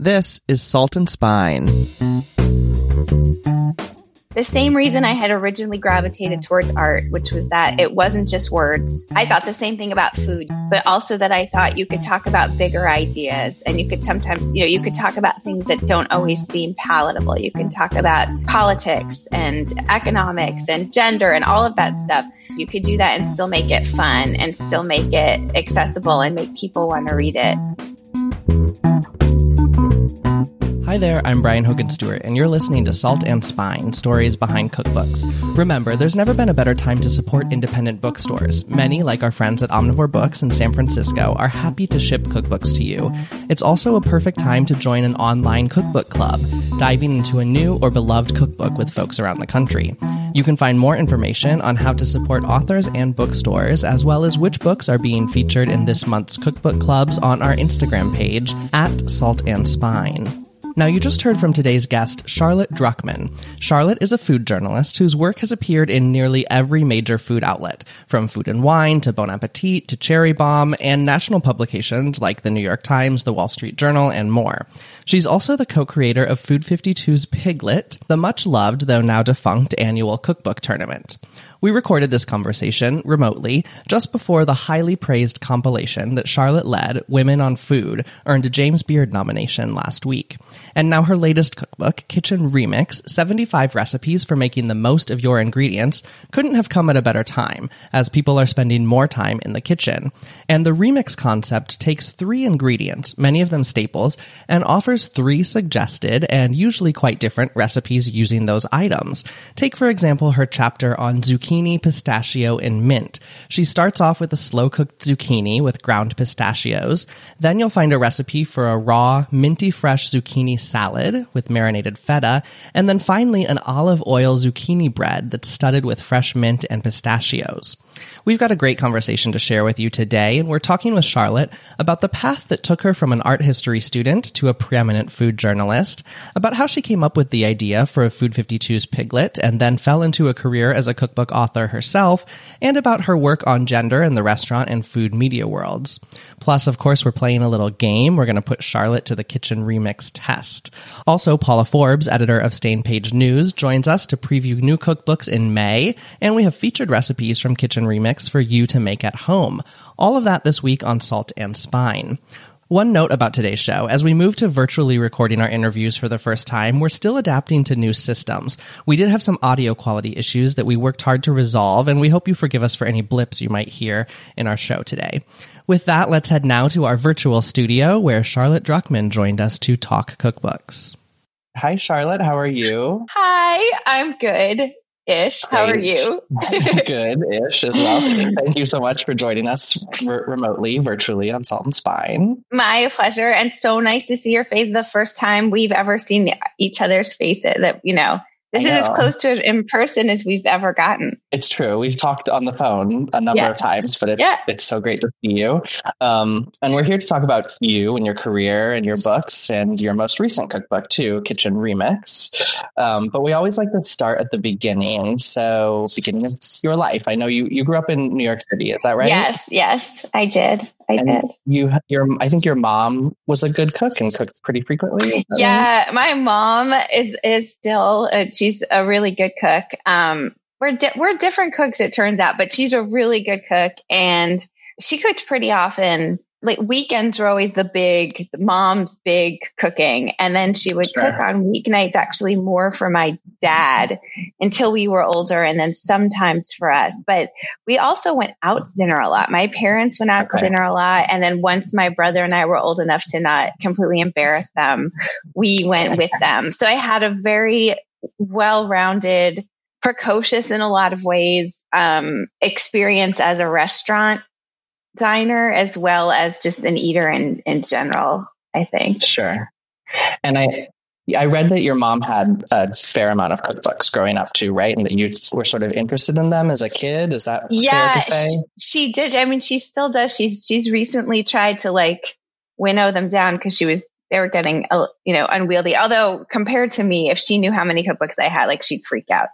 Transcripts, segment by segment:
This is Salt and Spine. The same reason I had originally gravitated towards art, which was that it wasn't just words. I thought the same thing about food, but also that I thought you could talk about bigger ideas and you could sometimes, you know, you could talk about things that don't always seem palatable. You can talk about politics and economics and gender and all of that stuff. You could do that and still make it fun and still make it accessible and make people want to read it. Hi there, I'm Brian Hogan Stewart, and you're listening to Salt and Spine Stories Behind Cookbooks. Remember, there's never been a better time to support independent bookstores. Many, like our friends at Omnivore Books in San Francisco, are happy to ship cookbooks to you. It's also a perfect time to join an online cookbook club, diving into a new or beloved cookbook with folks around the country. You can find more information on how to support authors and bookstores, as well as which books are being featured in this month's cookbook clubs on our Instagram page at Salt and Spine. Now, you just heard from today's guest, Charlotte Druckman. Charlotte is a food journalist whose work has appeared in nearly every major food outlet, from Food and Wine to Bon Appetit to Cherry Bomb, and national publications like the New York Times, the Wall Street Journal, and more. She's also the co-creator of Food 52's Piglet, the much loved, though now defunct, annual cookbook tournament. We recorded this conversation remotely just before the highly praised compilation that Charlotte led, Women on Food, earned a James Beard nomination last week. And now her latest cookbook, Kitchen Remix 75 Recipes for Making the Most of Your Ingredients, couldn't have come at a better time, as people are spending more time in the kitchen. And the remix concept takes three ingredients, many of them staples, and offers three suggested and usually quite different recipes using those items. Take, for example, her chapter on zucchini pistachio, and mint. She starts off with a slow cooked zucchini with ground pistachios. Then you'll find a recipe for a raw, minty fresh zucchini salad with marinated feta. And then finally, an olive oil zucchini bread that's studded with fresh mint and pistachios. We've got a great conversation to share with you today, and we're talking with Charlotte about the path that took her from an art history student to a preeminent food journalist, about how she came up with the idea for a Food 52's Piglet and then fell into a career as a cookbook author herself, and about her work on gender in the restaurant and food media worlds. Plus, of course, we're playing a little game. We're going to put Charlotte to the kitchen remix test. Also, Paula Forbes, editor of Stained Page News, joins us to preview new cookbooks in May, and we have featured recipes from Kitchen Remix for you to make at home. All of that this week on Salt and Spine. One note about today's show as we move to virtually recording our interviews for the first time, we're still adapting to new systems. We did have some audio quality issues that we worked hard to resolve, and we hope you forgive us for any blips you might hear in our show today. With that, let's head now to our virtual studio where Charlotte Druckman joined us to talk cookbooks. Hi, Charlotte. How are you? Hi, I'm good ish. How are you? Good ish as well. Thank you so much for joining us re- remotely, virtually on Salt and Spine. My pleasure. And so nice to see your face the first time we've ever seen each other's faces that, you know, this is as close to it in person as we've ever gotten. It's true. We've talked on the phone a number yeah. of times, but it's, yeah. it's so great to see you. Um, and we're here to talk about you and your career and your books and your most recent cookbook, too, Kitchen Remix. Um, but we always like to start at the beginning. So, beginning of your life. I know you, you grew up in New York City. Is that right? Yes, yes, I did. I and did. You, your, I think your mom was a good cook and cooked pretty frequently. Yeah, right? my mom is is still. A, she's a really good cook. Um, we're di- we're different cooks, it turns out, but she's a really good cook, and she cooked pretty often like weekends were always the big the mom's big cooking. And then she would sure. cook on weeknights actually more for my dad until we were older and then sometimes for us. But we also went out to dinner a lot. My parents went out okay. to dinner a lot. And then once my brother and i were old enough to not completely embarrass them we went with them. So i had a very well-rounded precocious in a lot of ways um, experience as a restaurant diner as well as just an eater in in general i think sure and i I read that your mom had a fair amount of cookbooks growing up too, right? And that you were sort of interested in them as a kid. Is that yeah, fair to say? She, she did. I mean, she still does. She's she's recently tried to like winnow them down because she was they were getting you know unwieldy. Although compared to me, if she knew how many cookbooks I had, like she'd freak out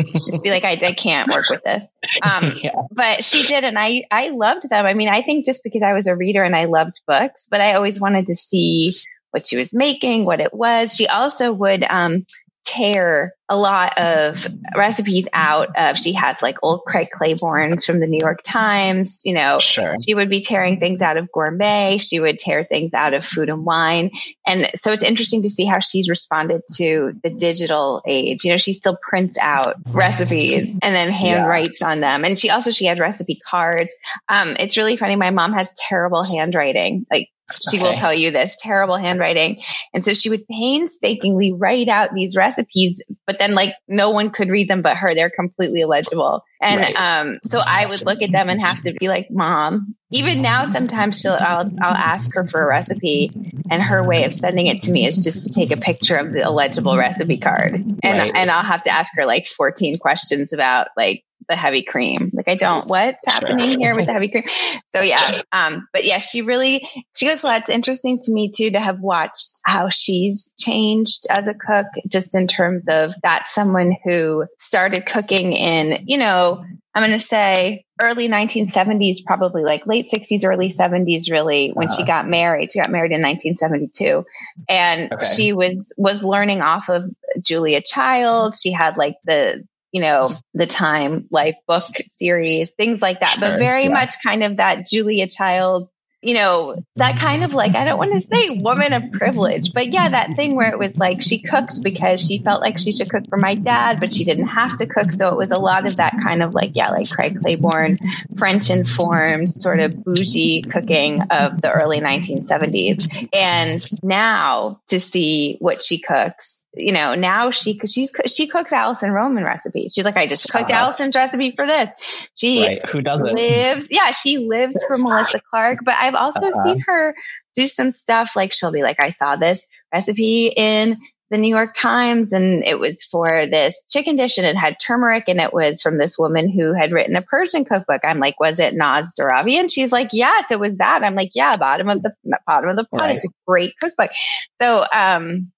just be like, I, I can't work with this. Um, yeah. But she did, and I I loved them. I mean, I think just because I was a reader and I loved books, but I always wanted to see what she was making, what it was. She also would um, tear a lot of recipes out of she has like old Craig Claiborne's from the New York Times, you know. Sure. She would be tearing things out of gourmet, she would tear things out of food and wine. And so it's interesting to see how she's responded to the digital age. You know, she still prints out recipes and then hand yeah. writes on them. And she also she had recipe cards. Um, it's really funny. My mom has terrible handwriting. Like she okay. will tell you this terrible handwriting. And so she would painstakingly write out these recipes, but then like no one could read them but her. They're completely illegible. And right. um, so I would look at them and have to be like, Mom. Even now, sometimes she'll I'll I'll ask her for a recipe, and her way of sending it to me is just to take a picture of the illegible recipe card, and right. and I'll have to ask her like 14 questions about like the heavy cream. Like I don't what's happening sure. here with the heavy cream. So yeah. Um, but yeah, she really she goes, well, it's interesting to me too to have watched how she's changed as a cook, just in terms of that someone who started cooking in, you know, I'm gonna say early 1970s, probably like late 60s, early 70s, really, when uh-huh. she got married. She got married in 1972. And okay. she was was learning off of Julia Child. She had like the you know, the Time Life book series, things like that, sure, but very yeah. much kind of that Julia Child you know, that kind of like, I don't want to say woman of privilege, but yeah, that thing where it was like she cooks because she felt like she should cook for my dad, but she didn't have to cook. So it was a lot of that kind of like, yeah, like Craig Claiborne, French informed sort of bougie cooking of the early 1970s. And now to see what she cooks, you know, now she, she's, she cooks Alison Roman recipes. She's like, I just cooked uh, Alison's recipe for this. She right. who doesn't lives, yeah, she lives for Melissa Clark, but I've also uh-huh. seen her do some stuff like she'll be like, I saw this recipe in the New York Times and it was for this chicken dish and it had turmeric and it was from this woman who had written a Persian cookbook. I'm like, was it Naz Deravian? And she's like, yes, it was that. I'm like, yeah, bottom of the bottom of the pot. Right. It's a great cookbook. So, um,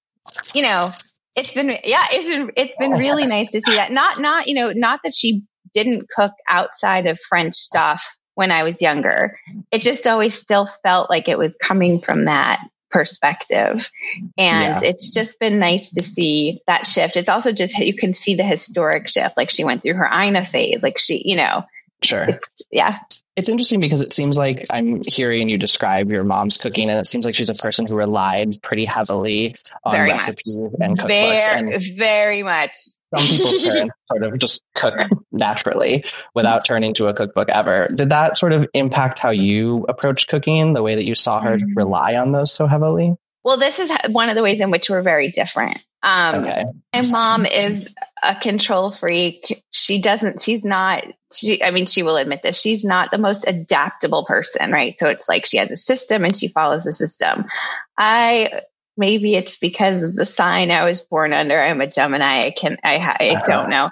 you know, it's been, yeah, it's been, it's been really nice to see that. Not, not, you know, not that she didn't cook outside of French stuff when I was younger. It just always still felt like it was coming from that perspective. And yeah. it's just been nice to see that shift. It's also just, you can see the historic shift. Like she went through her Ina phase. Like she, you know, Sure. yeah. It's interesting because it seems like I'm hearing you describe your mom's cooking, and it seems like she's a person who relied pretty heavily on very recipes much. and cookbooks. Very, and very much. Some people's parents sort of just cook naturally without turning to a cookbook ever. Did that sort of impact how you approached cooking, the way that you saw her mm-hmm. rely on those so heavily? Well, this is one of the ways in which we're very different. Um, okay. My mom is a control freak. She doesn't, she's not, she, I mean, she will admit this. She's not the most adaptable person, right? So it's like she has a system and she follows the system. I, maybe it's because of the sign I was born under. I'm a Gemini. I can, I, I uh-huh. don't know.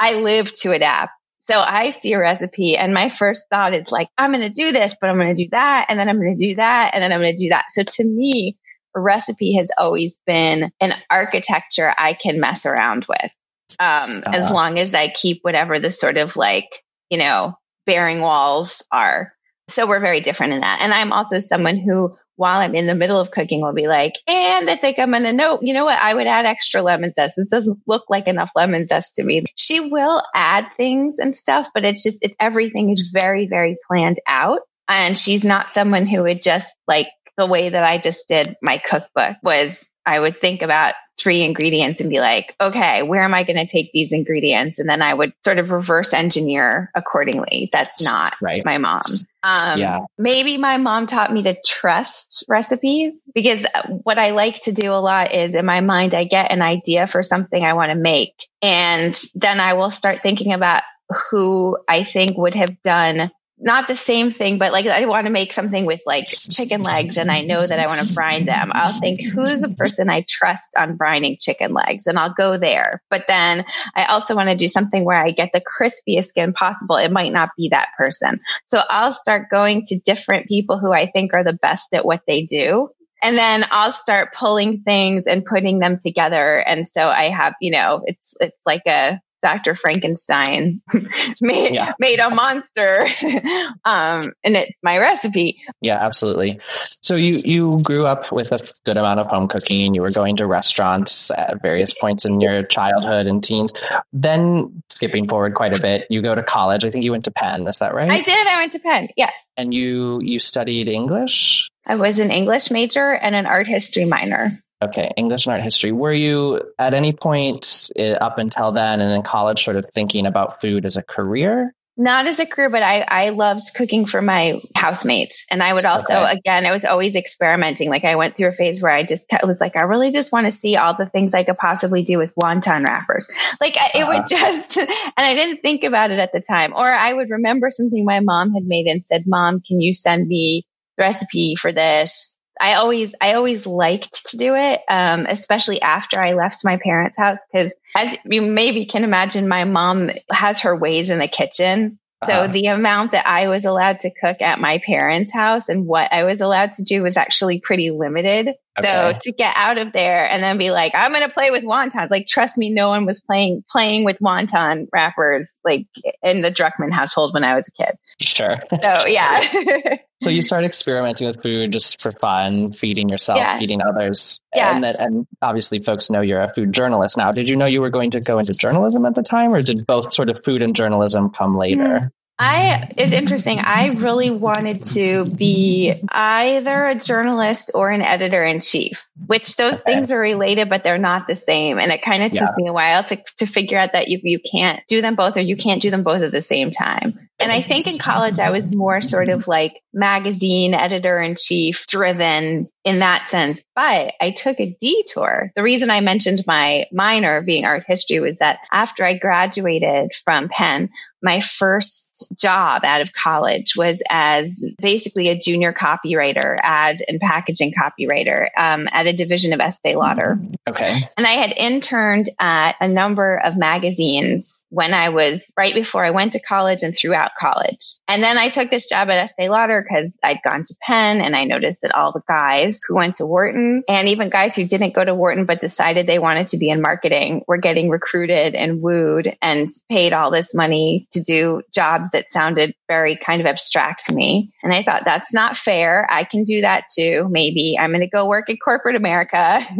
I live to adapt. So I see a recipe and my first thought is like, I'm going to do this, but I'm going to do that. And then I'm going to do that. And then I'm going to do that. So to me, recipe has always been an architecture I can mess around with um, as long as I keep whatever the sort of like, you know, bearing walls are. So we're very different in that. And I'm also someone who, while I'm in the middle of cooking, will be like, and I think I'm going to know, you know what? I would add extra lemon zest. This doesn't look like enough lemon zest to me. She will add things and stuff, but it's just, it's everything is very, very planned out. And she's not someone who would just like the way that I just did my cookbook was I would think about three ingredients and be like, okay, where am I going to take these ingredients? And then I would sort of reverse engineer accordingly. That's not right. my mom. Um, yeah. Maybe my mom taught me to trust recipes because what I like to do a lot is in my mind, I get an idea for something I want to make. And then I will start thinking about who I think would have done not the same thing, but like I want to make something with like chicken legs and I know that I want to brine them. I'll think, who's a person I trust on brining chicken legs? And I'll go there. But then I also want to do something where I get the crispiest skin possible. It might not be that person. So I'll start going to different people who I think are the best at what they do. And then I'll start pulling things and putting them together. And so I have, you know, it's, it's like a, Dr. Frankenstein made, yeah. made a monster. um, and it's my recipe. Yeah, absolutely. So you, you grew up with a good amount of home cooking. You were going to restaurants at various points in your childhood and teens. Then skipping forward quite a bit, you go to college. I think you went to Penn. Is that right? I did. I went to Penn. Yeah. And you, you studied English? I was an English major and an art history minor. Okay, English and art history. Were you at any point eh, up until then and in college sort of thinking about food as a career? Not as a career, but I, I loved cooking for my housemates. And I would also, okay. again, I was always experimenting. Like I went through a phase where I just was like, I really just want to see all the things I could possibly do with wonton wrappers. Like uh-huh. it would uh-huh. just, and I didn't think about it at the time. Or I would remember something my mom had made and said, Mom, can you send me the recipe for this? I always, I always liked to do it, um, especially after I left my parents' house. Cause as you maybe can imagine, my mom has her ways in the kitchen. So uh-huh. the amount that I was allowed to cook at my parents' house and what I was allowed to do was actually pretty limited. Okay. So to get out of there and then be like, I'm going to play with wontons. Like, trust me, no one was playing, playing with wonton wrappers like in the Druckman household when I was a kid. Sure. So yeah. so you start experimenting with food just for fun, feeding yourself, yeah. feeding others. Yeah. And, that, and obviously folks know you're a food journalist now. Did you know you were going to go into journalism at the time or did both sort of food and journalism come later? Mm. I it's interesting. I really wanted to be either a journalist or an editor in chief, which those okay. things are related, but they're not the same. And it kind of took yeah. me a while to, to figure out that you, you can't do them both or you can't do them both at the same time. And I think in college, I was more sort of like magazine editor in chief driven in that sense. But I took a detour. The reason I mentioned my minor being art history was that after I graduated from Penn, my first job out of college was as basically a junior copywriter, ad and packaging copywriter um, at a division of Estee Lauder. Okay. And I had interned at a number of magazines when I was right before I went to college and throughout college. And then I took this job at Estee Lauder because I'd gone to Penn and I noticed that all the guys who went to Wharton and even guys who didn't go to Wharton but decided they wanted to be in marketing were getting recruited and wooed and paid all this money to do jobs that sounded very kind of abstract to me. And I thought that's not fair. I can do that too. Maybe I'm going to go work at corporate America.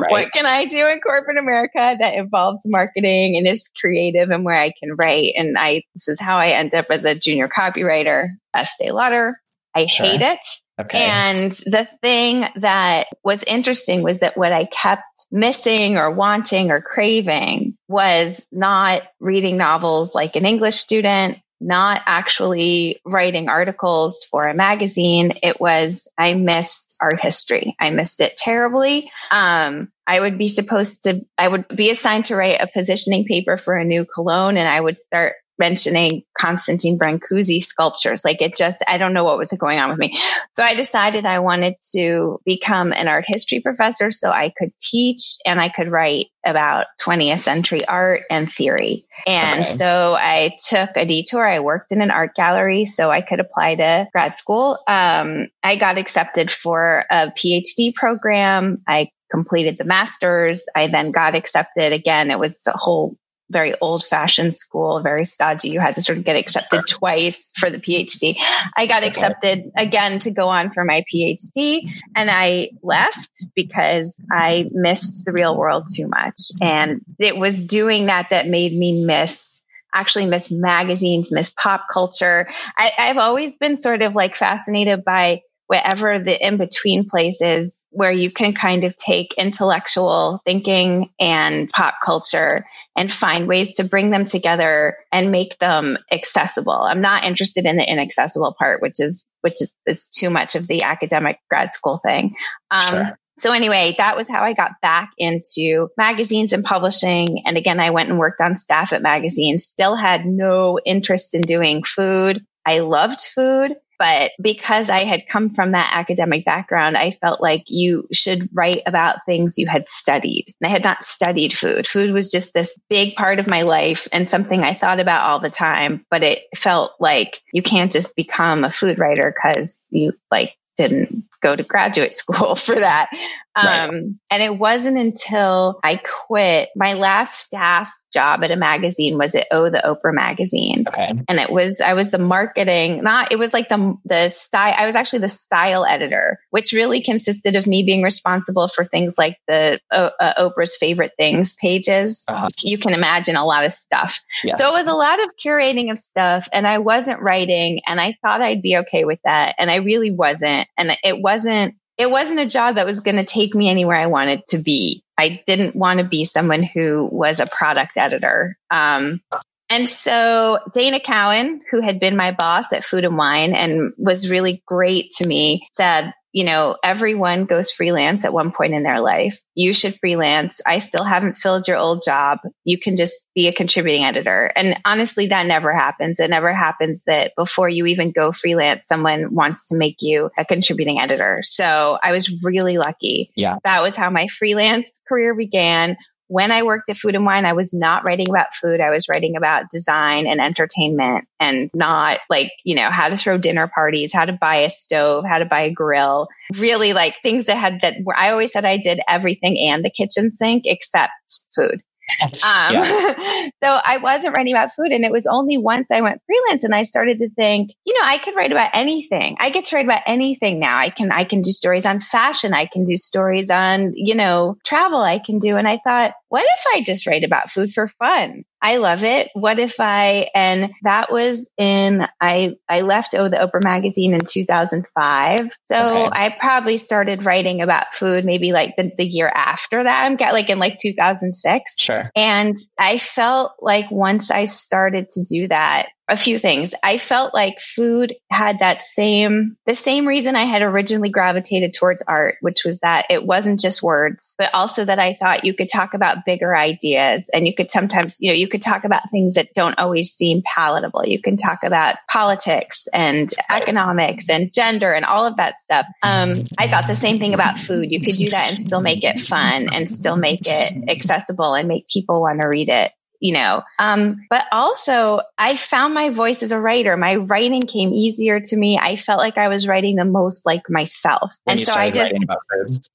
Right. what can I do in corporate America that involves marketing and is creative and where I can write? And I, this is how I end up as a junior copywriter, Estee Lauder. I sure. hate it. Okay. And the thing that was interesting was that what I kept missing or wanting or craving was not reading novels like an English student, not actually writing articles for a magazine. It was, I missed art history. I missed it terribly. Um, I would be supposed to, I would be assigned to write a positioning paper for a new cologne and I would start mentioning Constantine Brancusi sculptures. Like it just, I don't know what was going on with me. So I decided I wanted to become an art history professor so I could teach and I could write about 20th century art and theory. And okay. so I took a detour. I worked in an art gallery so I could apply to grad school. Um, I got accepted for a PhD program. I completed the master's. I then got accepted again. It was a whole very old fashioned school, very stodgy. You had to sort of get accepted twice for the PhD. I got accepted again to go on for my PhD and I left because I missed the real world too much. And it was doing that that made me miss actually miss magazines, miss pop culture. I, have always been sort of like fascinated by wherever the in between place is where you can kind of take intellectual thinking and pop culture and find ways to bring them together and make them accessible. I'm not interested in the inaccessible part, which is, which is, is too much of the academic grad school thing. Um, sure. So anyway, that was how I got back into magazines and publishing. And again, I went and worked on staff at magazines, still had no interest in doing food. I loved food. But because I had come from that academic background, I felt like you should write about things you had studied. And I had not studied food. Food was just this big part of my life and something I thought about all the time. But it felt like you can't just become a food writer because you like didn't go to graduate school for that. Right. Um, and it wasn't until I quit my last staff job at a magazine was at Oh the Oprah magazine. Okay. And it was I was the marketing, not it was like the the style I was actually the style editor, which really consisted of me being responsible for things like the uh, uh, Oprah's favorite things pages. Uh-huh. You can imagine a lot of stuff. Yes. So it was a lot of curating of stuff and I wasn't writing and I thought I'd be okay with that and I really wasn't and it wasn't it wasn't a job that was going to take me anywhere I wanted to be. I didn't want to be someone who was a product editor. Um, and so Dana Cowin, who had been my boss at Food and Wine and was really great to me, said, you know, everyone goes freelance at one point in their life. You should freelance. I still haven't filled your old job. You can just be a contributing editor. And honestly, that never happens. It never happens that before you even go freelance, someone wants to make you a contributing editor. So I was really lucky. Yeah. That was how my freelance career began when I worked at Food and Wine, I was not writing about food. I was writing about design and entertainment and not like, you know, how to throw dinner parties, how to buy a stove, how to buy a grill, really like things that had that where I always said I did everything and the kitchen sink except food. Um, so I wasn't writing about food. And it was only once I went freelance and I started to think, you know, I could write about anything. I get to write about anything now. I can, I can do stories on fashion. I can do stories on, you know, travel I can do. And I thought, what if I just write about food for fun? I love it. What if I, and that was in, I, I left Oh, the Oprah magazine in 2005. So okay. I probably started writing about food maybe like the, the year after that. I'm get like in like 2006. Sure. And I felt like once I started to do that, a few things. I felt like food had that same, the same reason I had originally gravitated towards art, which was that it wasn't just words, but also that I thought you could talk about bigger ideas and you could sometimes, you know, you could talk about things that don't always seem palatable. You can talk about politics and economics and gender and all of that stuff. Um, I thought the same thing about food. You could do that and still make it fun and still make it accessible and make people want to read it you know. Um, but also, I found my voice as a writer. My writing came easier to me. I felt like I was writing the most like myself, when and so I just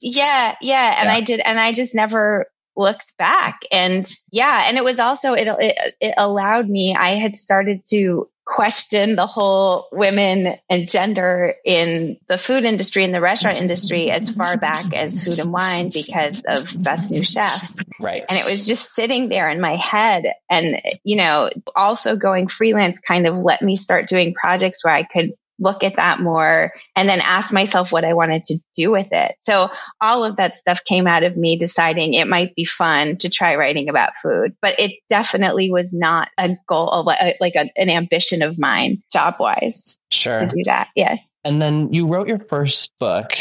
yeah, yeah, and yeah. I did, and I just never looked back. And yeah and it was also it, it it allowed me i had started to question the whole women and gender in the food industry and the restaurant industry as far back as food and wine because of best new chefs. Right. And it was just sitting there in my head. And you know also going freelance kind of let me start doing projects where i could look at that more and then ask myself what I wanted to do with it. So all of that stuff came out of me deciding it might be fun to try writing about food, but it definitely was not a goal, like a, an ambition of mine job wise. Sure. To do that. Yeah. And then you wrote your first book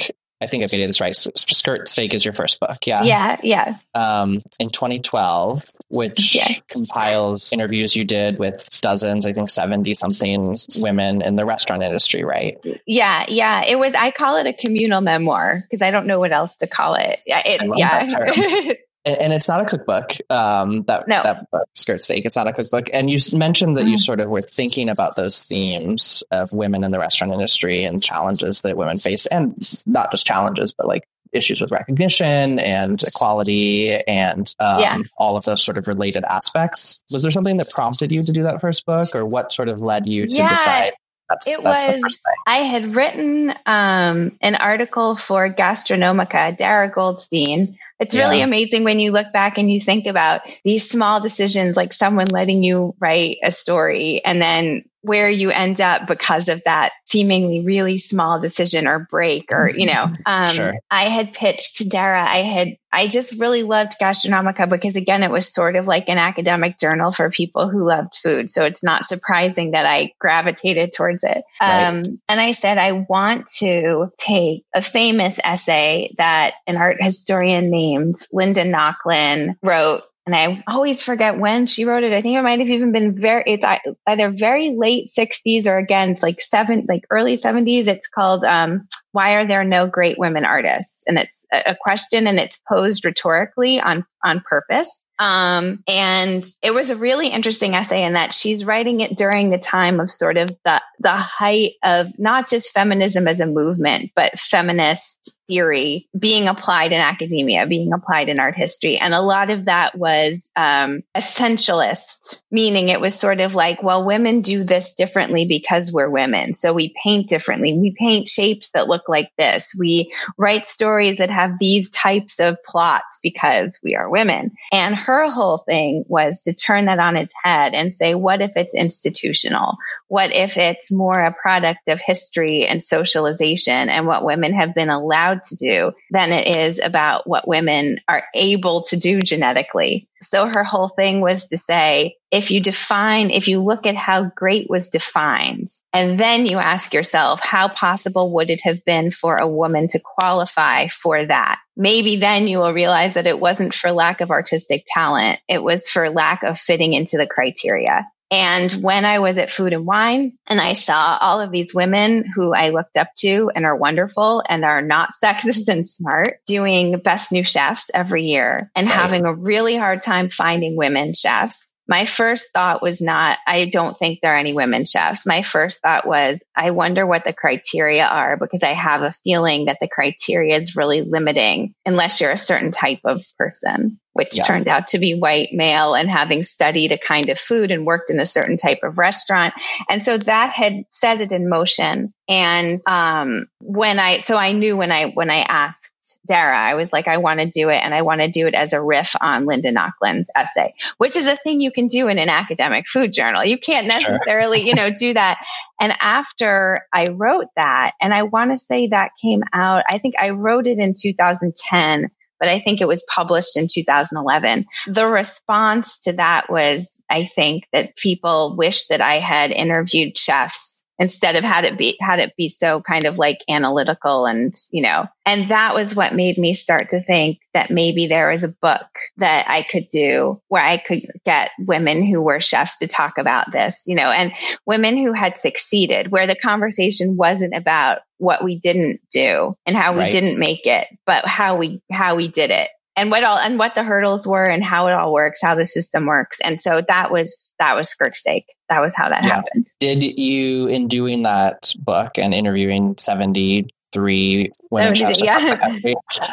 I think I made this right. Skirt Steak is your first book. Yeah. Yeah. Yeah. Um, in 2012, which yeah. compiles interviews you did with dozens, I think 70 something women in the restaurant industry, right? Yeah. Yeah. It was, I call it a communal memoir because I don't know what else to call it. it yeah. and it's not a cookbook. Um, that no. that book, Skirt Steak, it's not a cookbook. And you mentioned that mm. you sort of were thinking about those themes of women in the restaurant industry and challenges that women face, and not just challenges, but like issues with recognition and equality and um, yeah. all of those sort of related aspects. Was there something that prompted you to do that first book, or what sort of led you to yeah. decide? That's, it that's was I had written um, an article for Gastronomica, Darra Goldstein, it's really amazing when you look back and you think about these small decisions, like someone letting you write a story and then where you end up because of that seemingly really small decision or break or you know um, sure. i had pitched to darra i had i just really loved gastronomica because again it was sort of like an academic journal for people who loved food so it's not surprising that i gravitated towards it right. um, and i said i want to take a famous essay that an art historian named linda nochlin wrote and I always forget when she wrote it. I think it might have even been very, it's either very late 60s or again, like seven, like early 70s. It's called um, why are there no great women artists? And it's a question and it's posed rhetorically on, on purpose. Um, and it was a really interesting essay in that she's writing it during the time of sort of the, the height of not just feminism as a movement, but feminist theory being applied in academia, being applied in art history. And a lot of that was um, essentialist, meaning it was sort of like, well, women do this differently because we're women. So we paint differently. We paint shapes that look like this. We write stories that have these types of plots because we are women. And her whole thing was to turn that on its head and say, what if it's institutional? What if it's more a product of history and socialization and what women have been allowed to do than it is about what women are able to do genetically? So her whole thing was to say, if you define, if you look at how great was defined, and then you ask yourself, how possible would it have been for a woman to qualify for that? Maybe then you will realize that it wasn't for lack of artistic talent. It was for lack of fitting into the criteria. And when I was at Food and Wine and I saw all of these women who I looked up to and are wonderful and are not sexist and smart doing best new chefs every year and right. having a really hard time finding women chefs my first thought was not, I don't think there are any women chefs. My first thought was, I wonder what the criteria are because I have a feeling that the criteria is really limiting unless you're a certain type of person, which yeah. turned out to be white male and having studied a kind of food and worked in a certain type of restaurant. And so that had set it in motion. And, um, when I, so I knew when I, when I asked Darra. I was like, I want to do it and I want to do it as a riff on Linda Nochlin's essay, which is a thing you can do in an academic food journal. You can't necessarily, sure. you know, do that. And after I wrote that, and I want to say that came out, I think I wrote it in 2010, but I think it was published in 2011. The response to that was, I think that people wish that I had interviewed chefs instead of had it be had it be so kind of like analytical and you know and that was what made me start to think that maybe there was a book that I could do where I could get women who were chefs to talk about this you know and women who had succeeded where the conversation wasn't about what we didn't do and how we right. didn't make it but how we how we did it and what all and what the hurdles were and how it all works, how the system works. And so that was that was skirt steak. That was how that yeah. happened. Did you in doing that book and interviewing 73 women chefs yeah.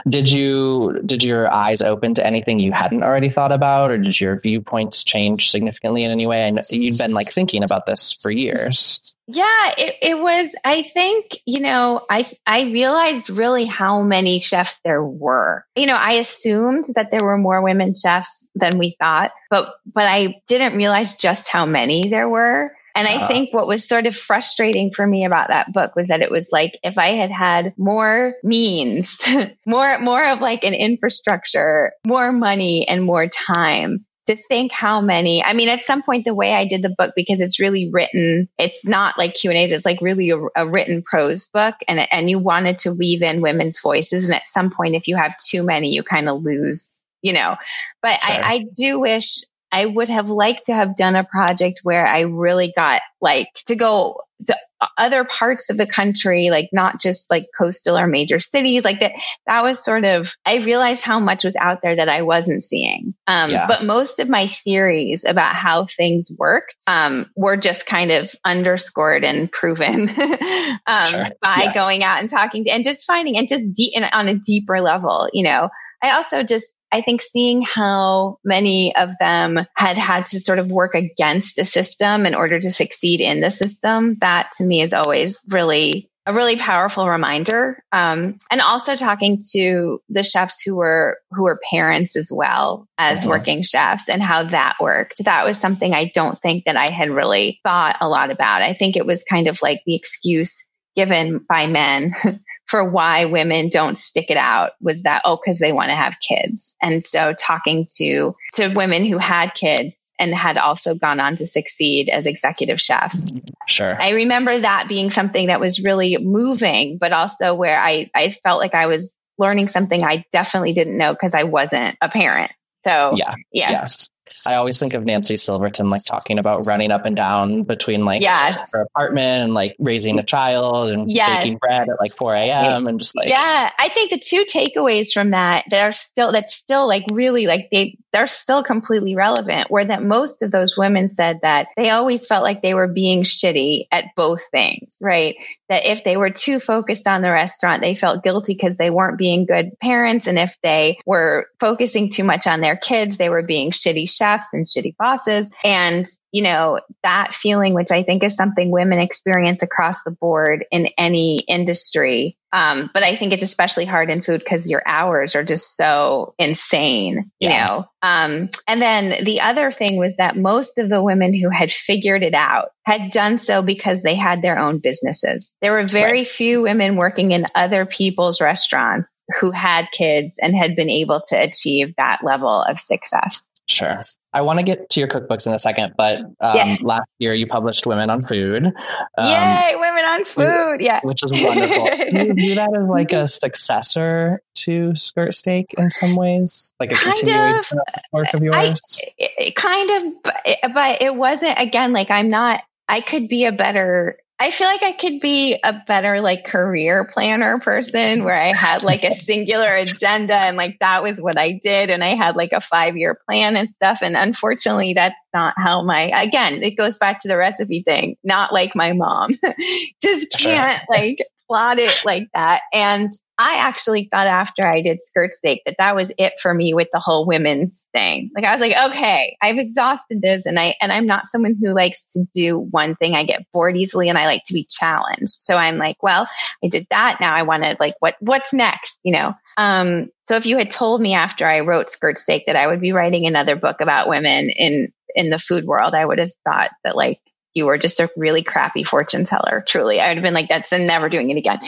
did you did your eyes open to anything you hadn't already thought about or did your viewpoints change significantly in any way? And you'd been like thinking about this for years. Yeah, it, it was, I think, you know, I, I realized really how many chefs there were. You know, I assumed that there were more women chefs than we thought, but, but I didn't realize just how many there were. And I uh, think what was sort of frustrating for me about that book was that it was like if I had had more means, more more of like an infrastructure, more money and more time, to think how many i mean at some point the way i did the book because it's really written it's not like q and a's it's like really a, a, written prose book and, and you wanted to weave in women's voices. And at some point if you have too many you kind of lose you know. But. I, I do wish I would have liked to have done a project where I really got like to go to other parts of the country, like not just like coastal or major cities, like that. That was sort of, I realized how much was out there that I wasn't seeing. Um, yeah. but most of my theories about how things worked, um, were just kind of underscored and proven, um, sure. by yeah. going out and talking to, and just finding and just deep on a deeper level, you know, I also just I think seeing how many of them had had to sort of work against a system in order to succeed in the system, that to me is always really a really powerful reminder. Um, and also talking to the chefs who were who were parents as well as mm-hmm. working chefs and how that worked. That was something I don't think that I had really thought a lot about. I think it was kind of like the excuse given by men for why women don't stick it out was that, oh, because they want to have kids. And so talking to, to women who had kids and had also gone on to succeed as executive chefs. Sure. I remember that being something that was really moving, but also where I, I felt like I was learning something I definitely didn't know because I wasn't a parent. So yeah, yeah. yes. I always think of Nancy Silverton like talking about running up and down between like yes. her apartment and like raising a child and yes. baking bread at like 4 a.m. and just like Yeah. I think the two takeaways from that that are still that's still like really like they they're still completely relevant were that most of those women said that they always felt like they were being shitty at both things, right? That if they were too focused on the restaurant, they felt guilty because they weren't being good parents. And if they were focusing too much on their kids, they were being shitty chefs and shitty bosses. And, you know, that feeling, which I think is something women experience across the board in any industry, um, but I think it's especially hard in food because your hours are just so insane, you yeah. know? Um, and then the other thing was that most of the women who had figured it out had done so because they had their own businesses. There were very right. few women working in other people's restaurants who had kids and had been able to achieve that level of success. Sure. I want to get to your cookbooks in a second, but um, yeah. last year you published Women on Food. Um, Yay, Women on Food. Yeah. Which is wonderful. you view that as like a successor to Skirt Steak in some ways? Like a kind continuation of, of work of yours? I, kind of, but it wasn't, again, like I'm not, I could be a better I feel like I could be a better like career planner person where I had like a singular agenda and like that was what I did and I had like a 5 year plan and stuff. And unfortunately that's not how my again it goes back to the recipe thing not like my mom. Just can't like plot it like that and I actually thought after I did skirt steak that that was it for me with the whole women's thing. Like I was like, okay, I've exhausted this and I, and I'm not someone who likes to do one thing. I get bored easily and I like to be challenged. So I'm like, well, I did that. Now I want to like, what, what's next? You know? Um, so if you had told me after I wrote skirt steak that I would be writing another book about women in, in the food world, I would have thought that like, you were just a really crappy fortune teller. Truly, I would have been like, that's never doing it again.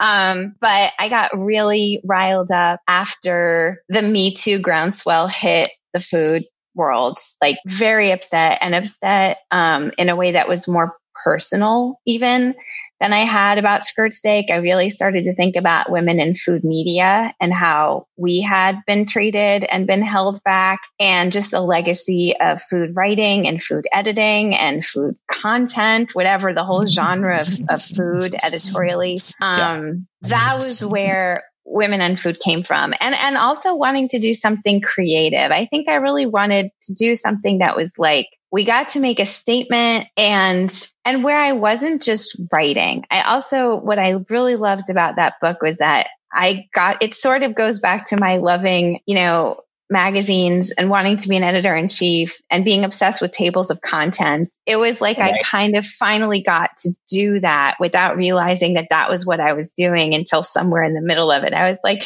Um, but I got really riled up after the Me Too groundswell hit the food world, like very upset and upset um, in a way that was more personal, even than I had about skirt steak. I really started to think about women in food media and how we had been treated and been held back and just the legacy of food writing and food editing and food content, whatever the whole genre of, of food editorially. Um, yeah. that was where women and food came from and and also wanting to do something creative i think i really wanted to do something that was like we got to make a statement and and where I wasn't just writing. I also what I really loved about that book was that I got it sort of goes back to my loving, you know, magazines and wanting to be an editor in chief and being obsessed with tables of contents. It was like right. I kind of finally got to do that without realizing that that was what I was doing until somewhere in the middle of it. I was like,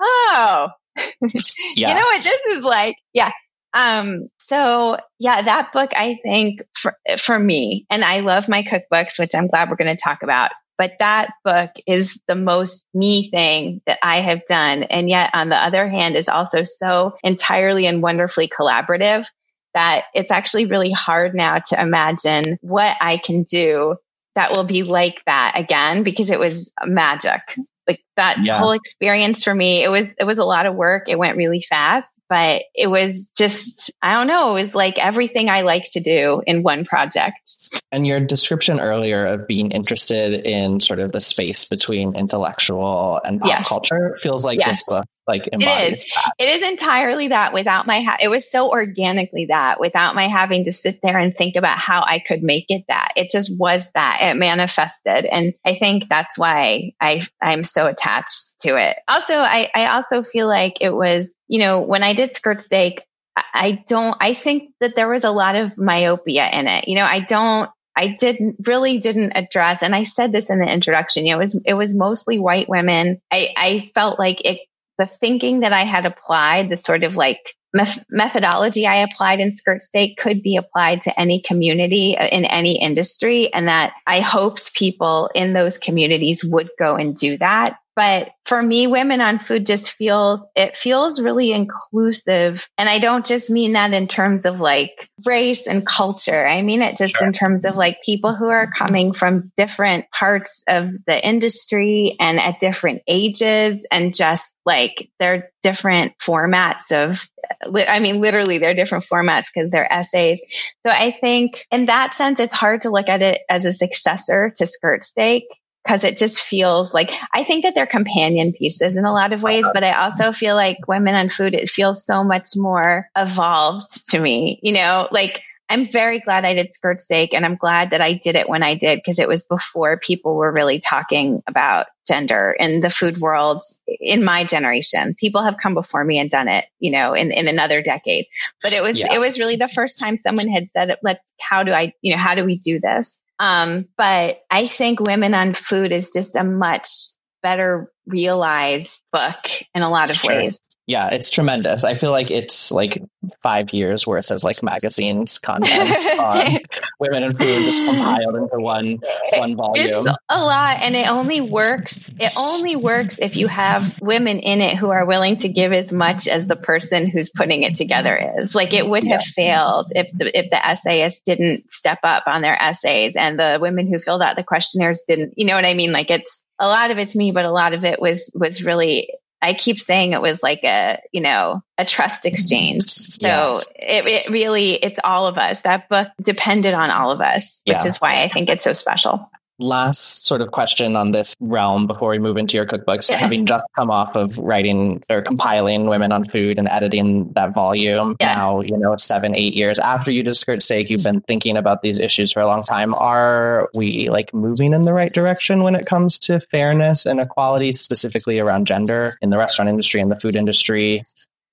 oh, yeah. you know what this is like? Yeah. Um, so yeah, that book, I think for, for me, and I love my cookbooks, which I'm glad we're going to talk about, but that book is the most me thing that I have done. And yet on the other hand is also so entirely and wonderfully collaborative that it's actually really hard now to imagine what I can do that will be like that again because it was magic like that yeah. whole experience for me it was it was a lot of work it went really fast but it was just i don't know it was like everything i like to do in one project and your description earlier of being interested in sort of the space between intellectual and pop yes. culture feels like yes. this book like embodies it is. That. It is entirely that without my ha- it was so organically that without my having to sit there and think about how I could make it that. It just was that. It manifested. And I think that's why I I'm so attached to it. Also, I, I also feel like it was, you know, when I did skirt steak, I don't I think that there was a lot of myopia in it. You know, I don't I didn't really didn't address, and I said this in the introduction. You know, it was it was mostly white women. I I felt like it the thinking that I had applied, the sort of like methodology I applied in Skirt Steak could be applied to any community uh, in any industry. And that I hoped people in those communities would go and do that. But for me, women on food just feels, it feels really inclusive. And I don't just mean that in terms of like race and culture. I mean it just sure. in terms of like people who are coming from different parts of the industry and at different ages and just like they're different formats of I mean, literally, they're different formats because they're essays. So I think in that sense, it's hard to look at it as a successor to Skirt Steak because it just feels like I think that they're companion pieces in a lot of ways, but I also feel like Women on Food, it feels so much more evolved to me, you know, like I'm very glad I did skirt steak and I'm glad that I did it when I did because it was before people were really talking about gender in the food world in my generation. People have come before me and done it, you know, in, in another decade. But it was yeah. it was really the first time someone had said, let's how do I, you know, how do we do this? Um, but I think Women on Food is just a much better realized book in a lot of ways. Yeah, it's tremendous. I feel like it's like five years worth of like magazines content on women and food just compiled into one one volume. It's a lot, and it only works. It only works if you have women in it who are willing to give as much as the person who's putting it together is. Like it would have yeah. failed if the if the essayists didn't step up on their essays and the women who filled out the questionnaires didn't. You know what I mean? Like it's a lot of it's me, but a lot of it was was really I keep saying it was like a, you know, a trust exchange. So yes. it, it, really, it's all of us. That book depended on all of us, which yeah. is why I think it's so special last sort of question on this realm before we move into your cookbooks yeah. having just come off of writing or compiling women on food and editing that volume yeah. now you know seven eight years after you did skirt steak you've been thinking about these issues for a long time are we like moving in the right direction when it comes to fairness and equality specifically around gender in the restaurant industry and the food industry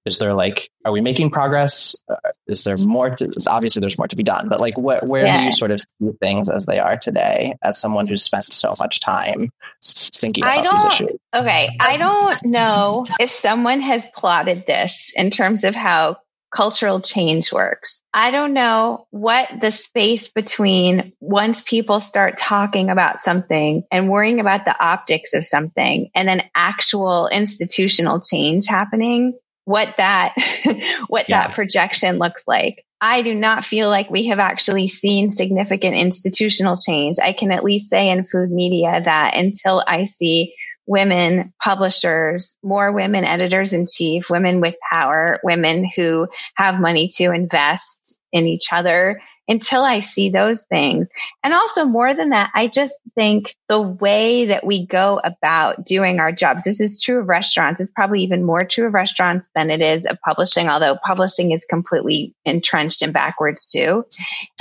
is there like are we making progress uh, is there more to obviously there's more to be done but like what where yeah. do you sort of see things as they are today as someone who's spent so much time thinking about I don't, these issues okay i don't know if someone has plotted this in terms of how cultural change works. I don't know what the space between once people start talking about something and worrying about the optics of something and then actual institutional change happening what that what yeah. that projection looks like. I do not feel like we have actually seen significant institutional change. I can at least say in food media that until I see women publishers, more women editors in chief, women with power, women who have money to invest in each other until I see those things. And also more than that, I just think the way that we go about doing our jobs, this is true of restaurants. It's probably even more true of restaurants than it is of publishing, although publishing is completely entrenched and backwards too.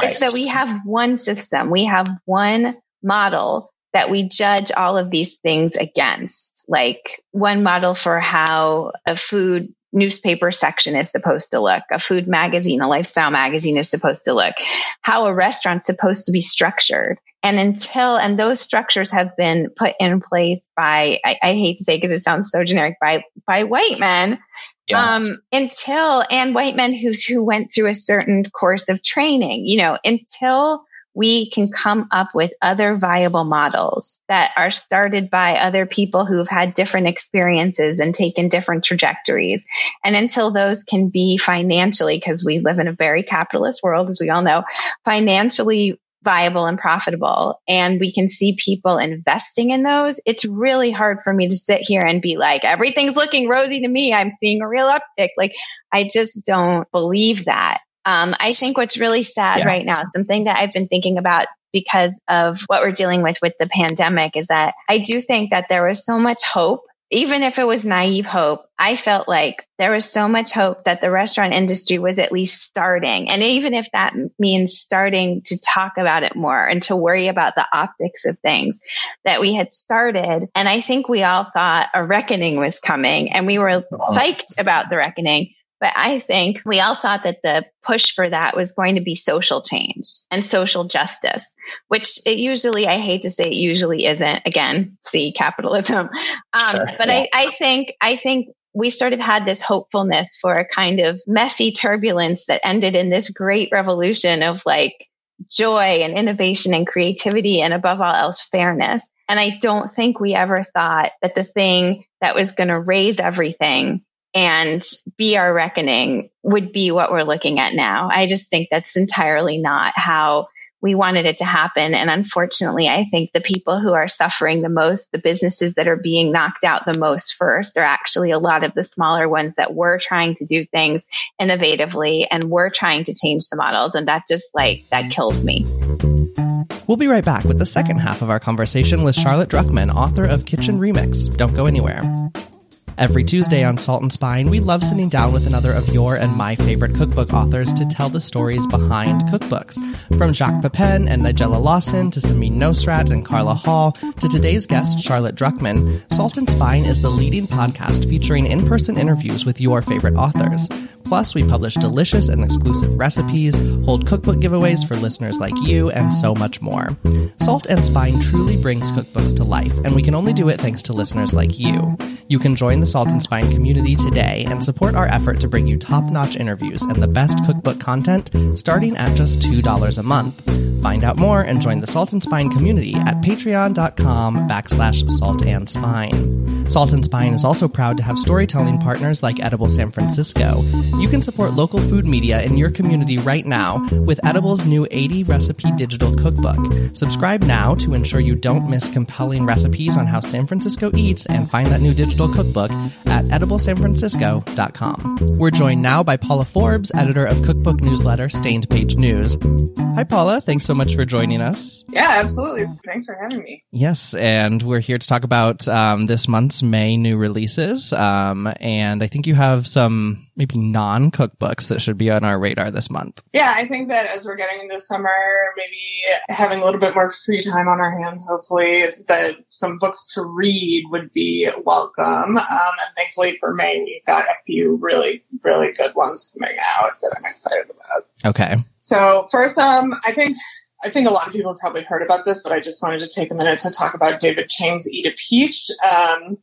Right. It's that we have one system. We have one model that we judge all of these things against, like one model for how a food newspaper section is supposed to look, a food magazine, a lifestyle magazine is supposed to look, how a restaurant's supposed to be structured. And until, and those structures have been put in place by, I, I hate to say because it sounds so generic, by, by white men. Yeah. Um, until, and white men who's, who went through a certain course of training, you know, until we can come up with other viable models that are started by other people who've had different experiences and taken different trajectories. And until those can be financially, because we live in a very capitalist world, as we all know, financially viable and profitable and we can see people investing in those, it's really hard for me to sit here and be like, everything's looking rosy to me. I'm seeing a real uptick. Like, I just don't believe that. Um, I think what's really sad yeah. right now, something that I've been thinking about because of what we're dealing with with the pandemic is that I do think that there was so much hope. Even if it was naive hope, I felt like there was so much hope that the restaurant industry was at least starting. And even if that means starting to talk about it more and to worry about the optics of things that we had started. And I think we all thought a reckoning was coming and we were uh-huh. psyched about the reckoning. But I think we all thought that the push for that was going to be social change and social justice, which it usually, I hate to say it usually isn't. Again, see capitalism. Um, sure, but yeah. I, I think, I think we sort of had this hopefulness for a kind of messy turbulence that ended in this great revolution of like joy and innovation and creativity and above all else fairness. And I don't think we ever thought that the thing that was going to raise everything and be our reckoning would be what we're looking at now. I just think that's entirely not how we wanted it to happen. And unfortunately, I think the people who are suffering the most, the businesses that are being knocked out the most first, are actually a lot of the smaller ones that were trying to do things innovatively and were trying to change the models. And that just like, that kills me. We'll be right back with the second half of our conversation with Charlotte Druckman, author of Kitchen Remix. Don't go anywhere. Every Tuesday on Salt and Spine, we love sitting down with another of your and my favorite cookbook authors to tell the stories behind cookbooks. From Jacques Pepin and Nigella Lawson to Samin Nosrat and Carla Hall to today's guest, Charlotte Druckman, Salt and Spine is the leading podcast featuring in person interviews with your favorite authors. Plus, we publish delicious and exclusive recipes, hold cookbook giveaways for listeners like you, and so much more. Salt and Spine truly brings cookbooks to life, and we can only do it thanks to listeners like you. You can join the Salt and Spine community today and support our effort to bring you top notch interviews and the best cookbook content starting at just $2 a month. Find out more and join the Salt and Spine community at patreon.com backslash salt and spine. Salt and Spine is also proud to have storytelling partners like Edible San Francisco. You can support local food media in your community right now with Edible's new 80 recipe digital cookbook. Subscribe now to ensure you don't miss compelling recipes on how San Francisco eats and find that new digital cookbook at ediblesanfrancisco.com. We're joined now by Paula Forbes, editor of cookbook newsletter Stained Page News. Hi, Paula. Thanks so much for joining us. Yeah, absolutely. Thanks for having me. Yes, and we're here to talk about um, this month's May new releases. Um, and I think you have some maybe non cookbooks that should be on our radar this month? Yeah, I think that as we're getting into summer, maybe having a little bit more free time on our hands, hopefully that some books to read would be welcome. Um, and thankfully for May, we've got a few really, really good ones coming out that I'm excited about. Okay. So first, um, I think I think a lot of people have probably heard about this, but I just wanted to take a minute to talk about David Chang's Eat a Peach. Um,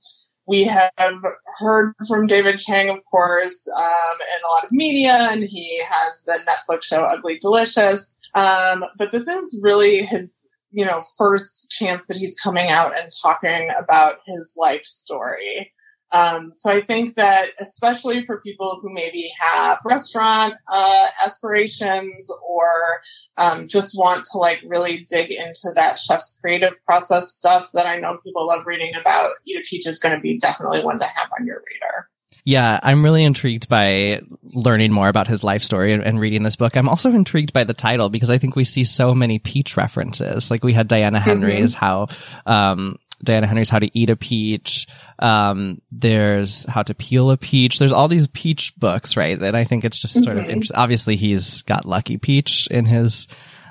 we have heard from David Chang, of course, um, in a lot of media, and he has the Netflix show Ugly Delicious. Um, but this is really his, you know, first chance that he's coming out and talking about his life story. Um, so I think that especially for people who maybe have restaurant uh, aspirations or um, just want to like really dig into that chef's creative process stuff that I know people love reading about, Eat a Peach is going to be definitely one to have on your radar. Yeah, I'm really intrigued by learning more about his life story and, and, reading this book. I'm also intrigued by the title because I think we see so many peach references. Like we had Diana Henry's mm-hmm. how um, Diana Henry's How to Eat a Peach. Um, there's How to Peel a Peach. There's all these peach books, right? And I think it's just sort mm-hmm. of interesting. Obviously, he's got Lucky Peach in his,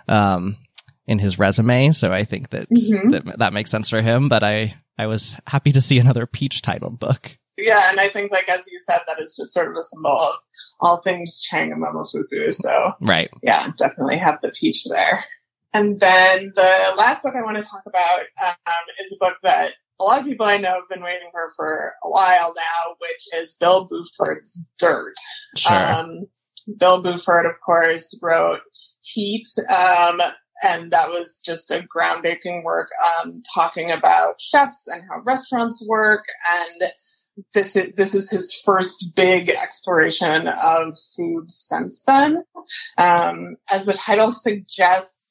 um, in his resume. So I think that, mm-hmm. that that makes sense for him. But I, I was happy to see another peach titled book. Yeah. And I think, like, as you said, that is just sort of a symbol of all things Chang and Momofuku. So, right. Yeah, definitely have the peach there. And then the last book I want to talk about um, is a book that a lot of people I know have been waiting for for a while now, which is Bill Buford's Dirt. Sure. Um, Bill Buford, of course, wrote Heat, um, and that was just a groundbreaking work um, talking about chefs and how restaurants work. And this is, this is his first big exploration of food since then. Um, as the title suggests,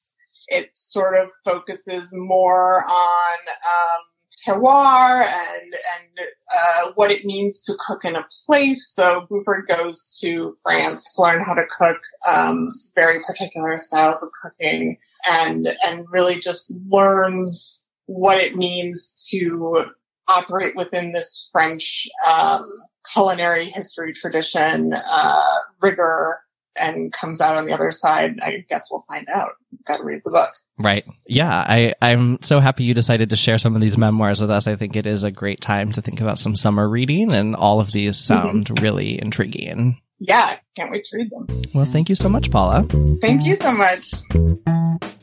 it sort of focuses more on um, terroir and and uh, what it means to cook in a place. So Buford goes to France to learn how to cook um, very particular styles of cooking, and and really just learns what it means to operate within this French um, culinary history tradition, uh, rigor, and comes out on the other side. I guess we'll find out. Got to read the book. Right. Yeah. I, I'm so happy you decided to share some of these memoirs with us. I think it is a great time to think about some summer reading and all of these sound mm-hmm. really intriguing. Yeah. Can't wait to read them. Well, thank you so much, Paula. Thank you so much.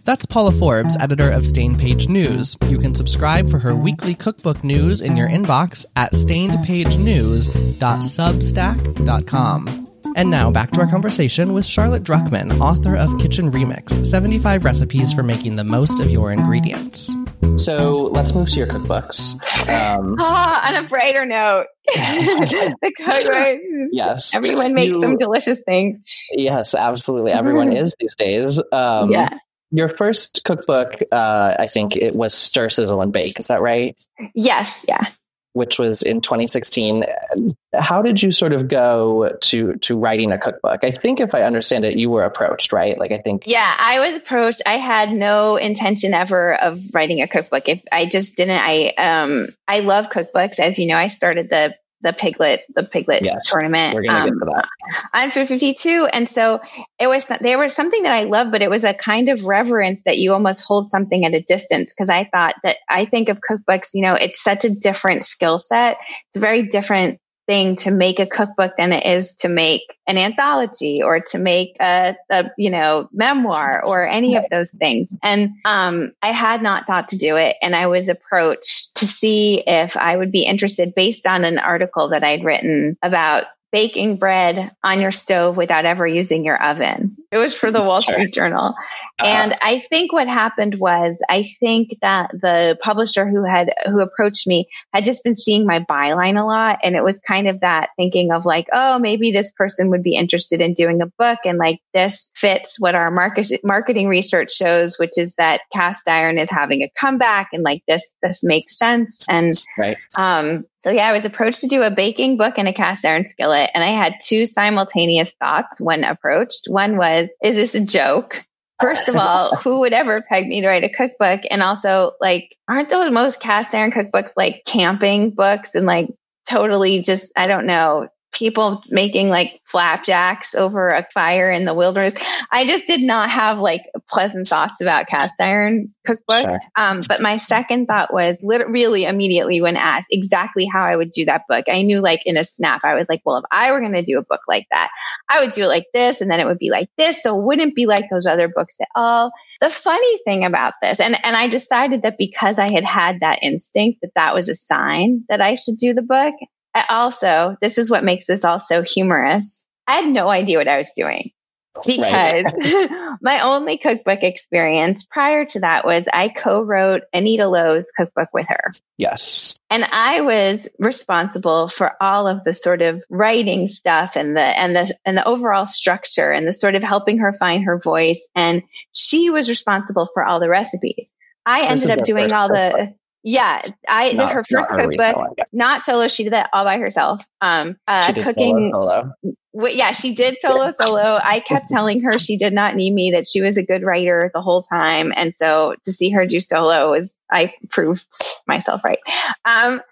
That's Paula Forbes, editor of Stained Page News. You can subscribe for her weekly cookbook news in your inbox at stainedpagenews.substack.com. And now back to our conversation with Charlotte Druckman, author of Kitchen Remix 75 Recipes for Making the Most of Your Ingredients. So let's move to your cookbooks. Um, ah, on a brighter note, the cookbooks. Yes. Everyone makes you, some delicious things. Yes, absolutely. Everyone is these days. Um, yeah. your first cookbook, uh, I think it was Stir, Sizzle, and Bake. Is that right? Yes. Yeah. Which was in 2016. How did you sort of go to to writing a cookbook? I think, if I understand it, you were approached, right? Like, I think. Yeah, I was approached. I had no intention ever of writing a cookbook. If I just didn't, I um, I love cookbooks. As you know, I started the the piglet the piglet yes, tournament we're gonna um, get to that. on Food 52 and so it was there was something that i love but it was a kind of reverence that you almost hold something at a distance because i thought that i think of cookbooks you know it's such a different skill set it's very different thing to make a cookbook than it is to make an anthology or to make a, a you know memoir or any of those things and um, i had not thought to do it and i was approached to see if i would be interested based on an article that i'd written about baking bread on your stove without ever using your oven. It was for the Wall Street Journal. And I think what happened was I think that the publisher who had who approached me had just been seeing my byline a lot and it was kind of that thinking of like, oh, maybe this person would be interested in doing a book and like this fits what our market marketing research shows, which is that cast iron is having a comeback and like this this makes sense. And right. um so yeah, I was approached to do a baking book and a cast iron skillet and I had two simultaneous thoughts when approached. One was, is this a joke? First of all, who would ever peg me to write a cookbook? And also, like, aren't those most cast iron cookbooks like camping books and like totally just, I don't know, people making like flapjacks over a fire in the wilderness. I just did not have like pleasant thoughts about cast iron cookbooks. Sure. Um, but my second thought was lit- really immediately when asked exactly how I would do that book. I knew like in a snap, I was like, well, if I were going to do a book like that, I would do it like this and then it would be like this. So it wouldn't be like those other books at all. The funny thing about this, and, and I decided that because I had had that instinct that that was a sign that I should do the book. I also, this is what makes this all so humorous. I had no idea what I was doing because right. my only cookbook experience prior to that was I co-wrote Anita Lo's cookbook with her. Yes. And I was responsible for all of the sort of writing stuff and the and the and the overall structure and the sort of helping her find her voice and she was responsible for all the recipes. I ended up doing all the yeah, I not, her first her cookbook, not solo. She did that all by herself. Um, uh, cooking. Solo, solo. W- yeah, she did solo solo. I kept telling her she did not need me; that she was a good writer the whole time, and so to see her do solo was I proved myself right. Um,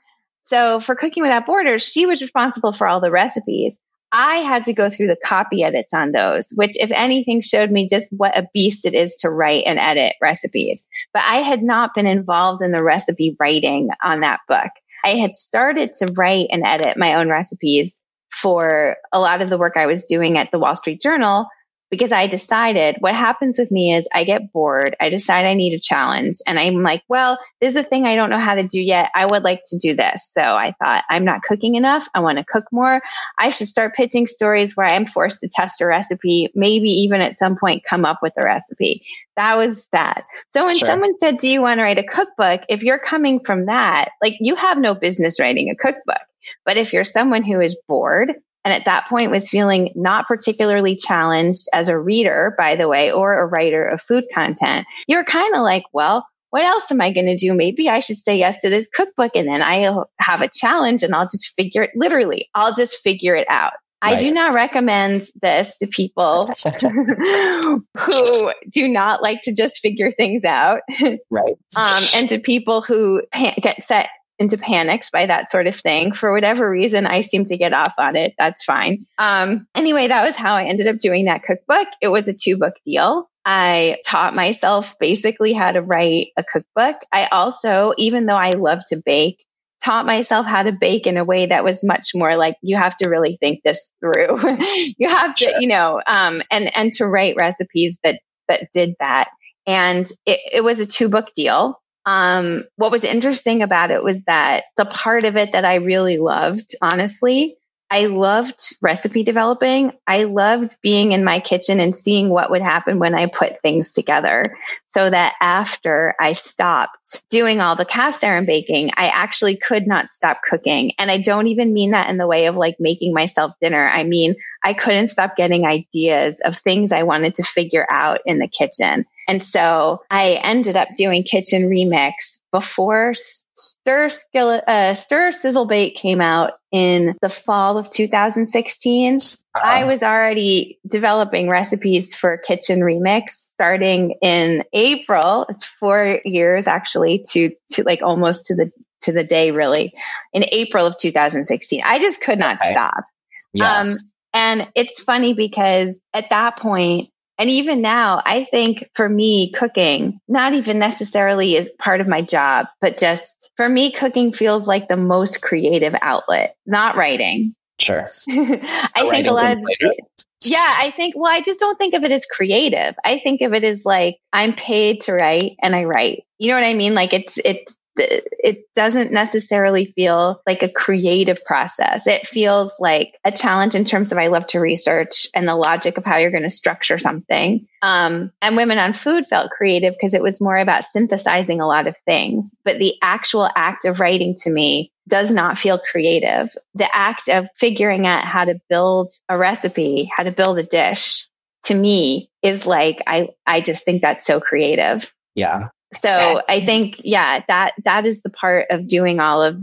so for Cooking Without Borders, she was responsible for all the recipes. I had to go through the copy edits on those, which, if anything, showed me just what a beast it is to write and edit recipes. But I had not been involved in the recipe writing on that book. I had started to write and edit my own recipes for a lot of the work I was doing at the Wall Street Journal because I decided what happens with me is I get bored. I decide I need a challenge and I'm like, well, this is a thing I don't know how to do yet. I would like to do this. So I thought I'm not cooking enough. I want to cook more. I should start pitching stories where I'm forced to test a recipe, maybe even at some point come up with a recipe. That was that. So when sure. someone said, do you want to write a cookbook? If you're coming from that, like you have no business writing a cookbook. But if you're someone who is bored and at that point was feeling not particularly challenged as a reader, by the way, or a writer of food content, you're kind of like, well, what else am I going to do? Maybe I should say yes to this cookbook and then I'll have a challenge and I'll just figure it literally, I'll just figure it out. Right. I do not recommend this to people who do not like to just figure things out. Right. Um, and to people who pan- get set into panics by that sort of thing. For whatever reason, I seem to get off on it. That's fine. Um, anyway, that was how I ended up doing that cookbook. It was a two book deal. I taught myself basically how to write a cookbook. I also, even though I love to bake, taught myself how to bake in a way that was much more like you have to really think this through. you have to, sure. you know, um, and and to write recipes that that did that. And it, it was a two book deal. Um, what was interesting about it was that the part of it that I really loved, honestly, I loved recipe developing. I loved being in my kitchen and seeing what would happen when I put things together. So that after I stopped doing all the cast iron baking, I actually could not stop cooking. And I don't even mean that in the way of like making myself dinner. I mean, I couldn't stop getting ideas of things I wanted to figure out in the kitchen. And so I ended up doing Kitchen Remix before Stir, Skillet, uh, Stir Sizzle Bake came out in the fall of 2016. Uh-huh. I was already developing recipes for Kitchen Remix starting in April. It's four years actually to, to like almost to the, to the day really in April of 2016. I just could not okay. stop. Yes. Um, and it's funny because at that point, and even now, I think for me, cooking, not even necessarily is part of my job, but just for me, cooking feels like the most creative outlet, not writing. Sure. I think a lot of, yeah, I think, well, I just don't think of it as creative. I think of it as like, I'm paid to write and I write. You know what I mean? Like it's, it's, it doesn't necessarily feel like a creative process. It feels like a challenge in terms of I love to research and the logic of how you're going to structure something. Um, and Women on Food felt creative because it was more about synthesizing a lot of things. But the actual act of writing to me does not feel creative. The act of figuring out how to build a recipe, how to build a dish to me is like, I, I just think that's so creative. Yeah. So I think, yeah, that, that is the part of doing all of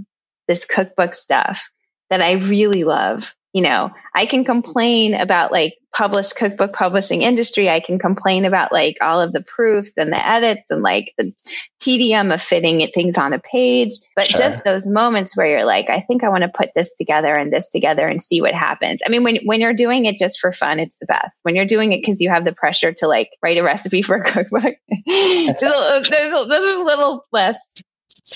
this cookbook stuff that I really love. You know, I can complain about like published cookbook publishing industry. I can complain about like all of the proofs and the edits and like the tedium of fitting things on a page. But sure. just those moments where you're like, I think I want to put this together and this together and see what happens. I mean, when, when you're doing it just for fun, it's the best. When you're doing it because you have the pressure to like write a recipe for a cookbook, there's, a, there's, a, there's a little less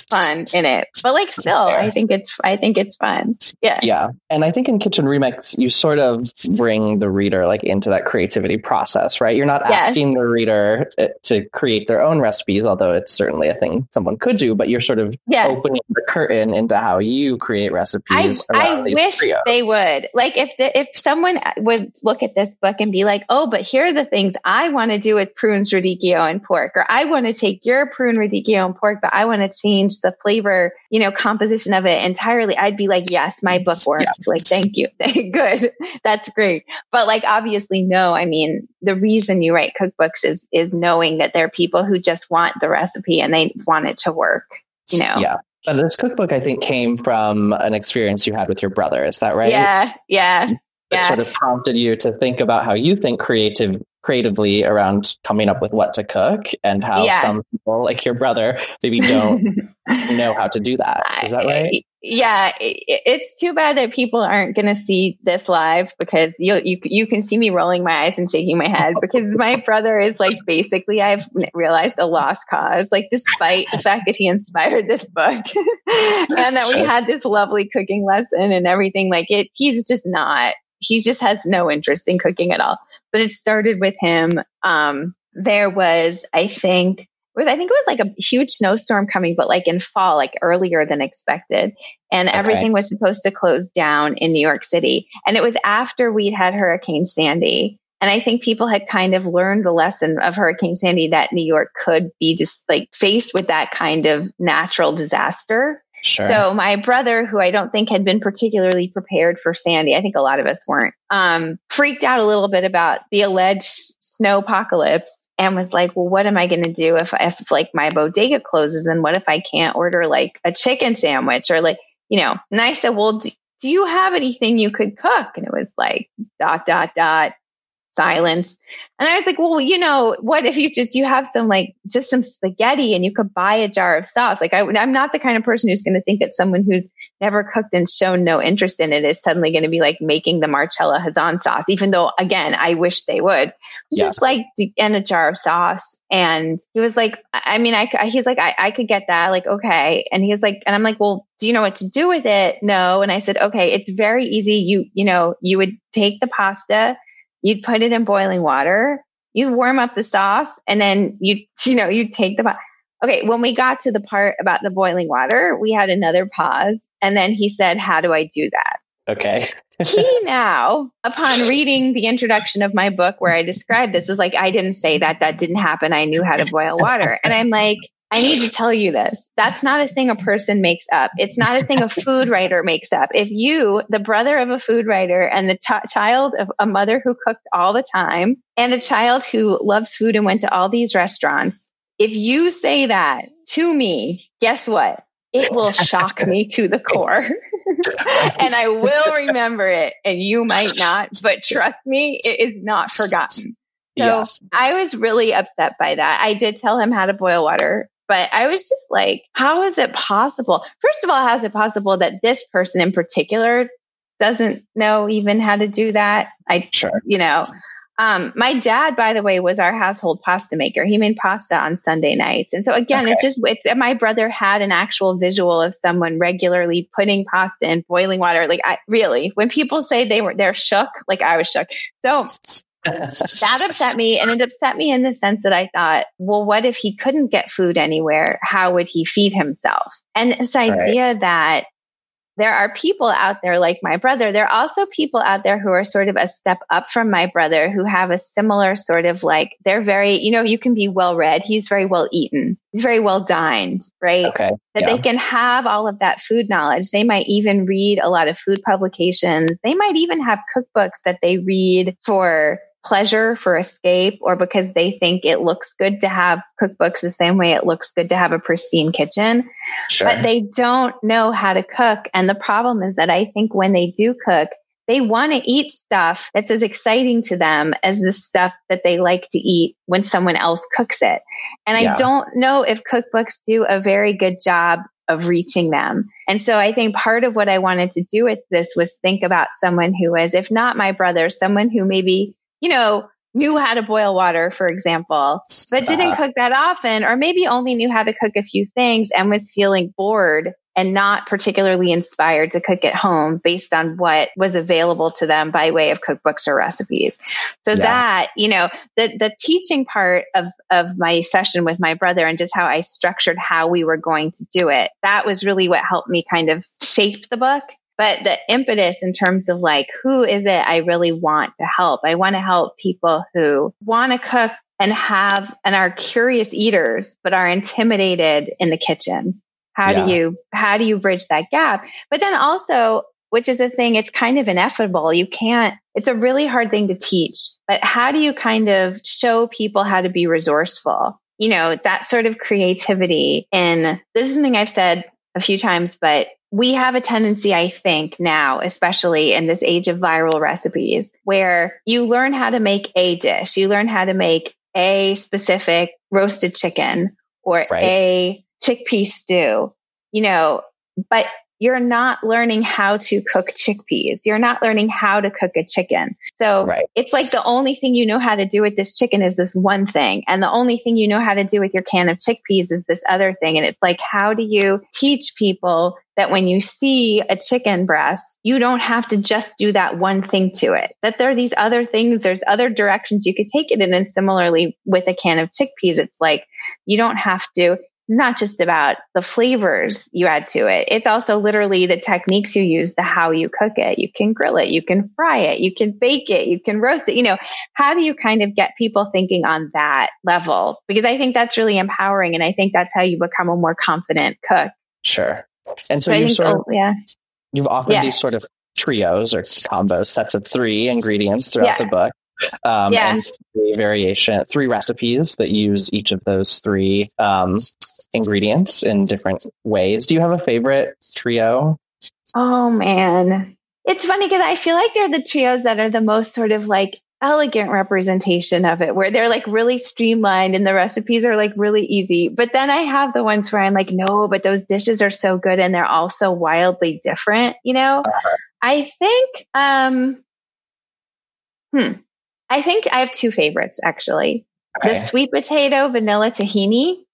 fun in it. But like still, I think it's I think it's fun. Yeah. Yeah. And I think in Kitchen Remix you sort of bring the reader like into that creativity process, right? You're not yes. asking the reader uh, to create their own recipes, although it's certainly a thing someone could do, but you're sort of yeah. opening the curtain into how you create recipes. I, I wish trios. they would. Like if the, if someone would look at this book and be like, "Oh, but here are the things I want to do with prunes, radicchio, and pork," or "I want to take your prune, radicchio, and pork, but I want to change change the flavor, you know, composition of it entirely, I'd be like, yes, my book works. Yeah. Like, thank you. Good. That's great. But like, obviously, no. I mean, the reason you write cookbooks is, is knowing that there are people who just want the recipe and they want it to work, you know? Yeah. But this cookbook, I think, came from an experience you had with your brother. Is that right? Yeah. Yeah. It yeah. sort of prompted you to think about how you think creative creatively around coming up with what to cook and how yeah. some people like your brother maybe don't know how to do that. Is that right? yeah it's too bad that people aren't going to see this live because you you you can see me rolling my eyes and shaking my head because my brother is like basically I've realized a lost cause like despite the fact that he inspired this book and that we had this lovely cooking lesson and everything like it he's just not he just has no interest in cooking at all but it started with him. Um, there was, I think, was I think it was like a huge snowstorm coming, but like in fall, like earlier than expected. And okay. everything was supposed to close down in New York City. And it was after we'd had Hurricane Sandy. And I think people had kind of learned the lesson of Hurricane Sandy that New York could be just like faced with that kind of natural disaster. Sure. So my brother, who I don't think had been particularly prepared for Sandy, I think a lot of us weren't, um, freaked out a little bit about the alleged snow apocalypse and was like, well, what am I going to do if, if like my bodega closes and what if I can't order like a chicken sandwich or like, you know, and I said, well, do, do you have anything you could cook? And it was like dot, dot, dot silence. And I was like, well, you know, what if you just, you have some like, just some spaghetti and you could buy a jar of sauce? Like, I, I'm not the kind of person who's going to think that someone who's never cooked and shown no interest in it is suddenly going to be like making the Marcella Hazan sauce, even though, again, I wish they would. Yeah. Just like, and a jar of sauce. And he was like, I mean, I, he's like, I, I could get that. Like, okay. And he was like, and I'm like, well, do you know what to do with it? No. And I said, okay, it's very easy. You, you know, you would take the pasta, You'd put it in boiling water. you'd warm up the sauce and then you, you know, you take the, pot. okay. When we got to the part about the boiling water, we had another pause and then he said, how do I do that? Okay. he now, upon reading the introduction of my book where I described this, was like, I didn't say that. That didn't happen. I knew how to boil water. And I'm like, I need to tell you this. That's not a thing a person makes up. It's not a thing a food writer makes up. If you, the brother of a food writer and the t- child of a mother who cooked all the time and a child who loves food and went to all these restaurants, if you say that to me, guess what? It will shock me to the core. and I will remember it and you might not, but trust me, it is not forgotten. So yes. I was really upset by that. I did tell him how to boil water, but I was just like, how is it possible? First of all, how is it possible that this person in particular doesn't know even how to do that? I, sure. you know, um, my dad, by the way, was our household pasta maker. He made pasta on Sunday nights. And so again, okay. it just, it's, my brother had an actual visual of someone regularly putting pasta in boiling water. Like I really, when people say they were, they're shook, like I was shook. So that upset me. And it upset me in the sense that I thought, well, what if he couldn't get food anywhere? How would he feed himself? And this idea right. that there are people out there like my brother. There are also people out there who are sort of a step up from my brother who have a similar sort of like, they're very, you know, you can be well read. He's very well eaten. He's very well dined, right? Okay. That yeah. they can have all of that food knowledge. They might even read a lot of food publications. They might even have cookbooks that they read for pleasure for escape or because they think it looks good to have cookbooks the same way it looks good to have a pristine kitchen. Sure. But they don't know how to cook. And the problem is that I think when they do cook, they want to eat stuff that's as exciting to them as the stuff that they like to eat when someone else cooks it. And yeah. I don't know if cookbooks do a very good job of reaching them. And so I think part of what I wanted to do with this was think about someone who is, if not my brother, someone who maybe you know, knew how to boil water, for example, but didn't cook that often, or maybe only knew how to cook a few things and was feeling bored and not particularly inspired to cook at home based on what was available to them by way of cookbooks or recipes. So yeah. that, you know, the the teaching part of of my session with my brother and just how I structured how we were going to do it, that was really what helped me kind of shape the book but the impetus in terms of like, who is it I really want to help? I want to help people who want to cook and have and are curious eaters, but are intimidated in the kitchen. How yeah. do you, how do you bridge that gap? But then also, which is a thing, it's kind of ineffable. You can't, it's a really hard thing to teach, but how do you kind of show people how to be resourceful? You know, that sort of creativity. And this is something I've said a few times, but we have a tendency, I think now, especially in this age of viral recipes, where you learn how to make a dish, you learn how to make a specific roasted chicken or right. a chickpea stew, you know, but you're not learning how to cook chickpeas. You're not learning how to cook a chicken. So right. it's like the only thing you know how to do with this chicken is this one thing. And the only thing you know how to do with your can of chickpeas is this other thing. And it's like, how do you teach people that when you see a chicken breast, you don't have to just do that one thing to it, that there are these other things, there's other directions you could take it in. And similarly with a can of chickpeas, it's like, you don't have to, it's not just about the flavors you add to it. It's also literally the techniques you use, the how you cook it. You can grill it, you can fry it, you can bake it, you can roast it. You know, how do you kind of get people thinking on that level? Because I think that's really empowering. And I think that's how you become a more confident cook. Sure. And so, so you sort of, oh, yeah. you've offered yeah. these sort of trios or combos, sets of three ingredients throughout yeah. the book. Um, yeah. and three variation, three recipes that use each of those three um, ingredients in different ways. Do you have a favorite trio? Oh man. It's funny because I feel like they're the trios that are the most sort of like elegant representation of it where they're like really streamlined and the recipes are like really easy. But then I have the ones where I'm like, no, but those dishes are so good and they're all so wildly different, you know? Uh-huh. I think um hmm. I think I have two favorites actually. Okay. The sweet potato vanilla tahini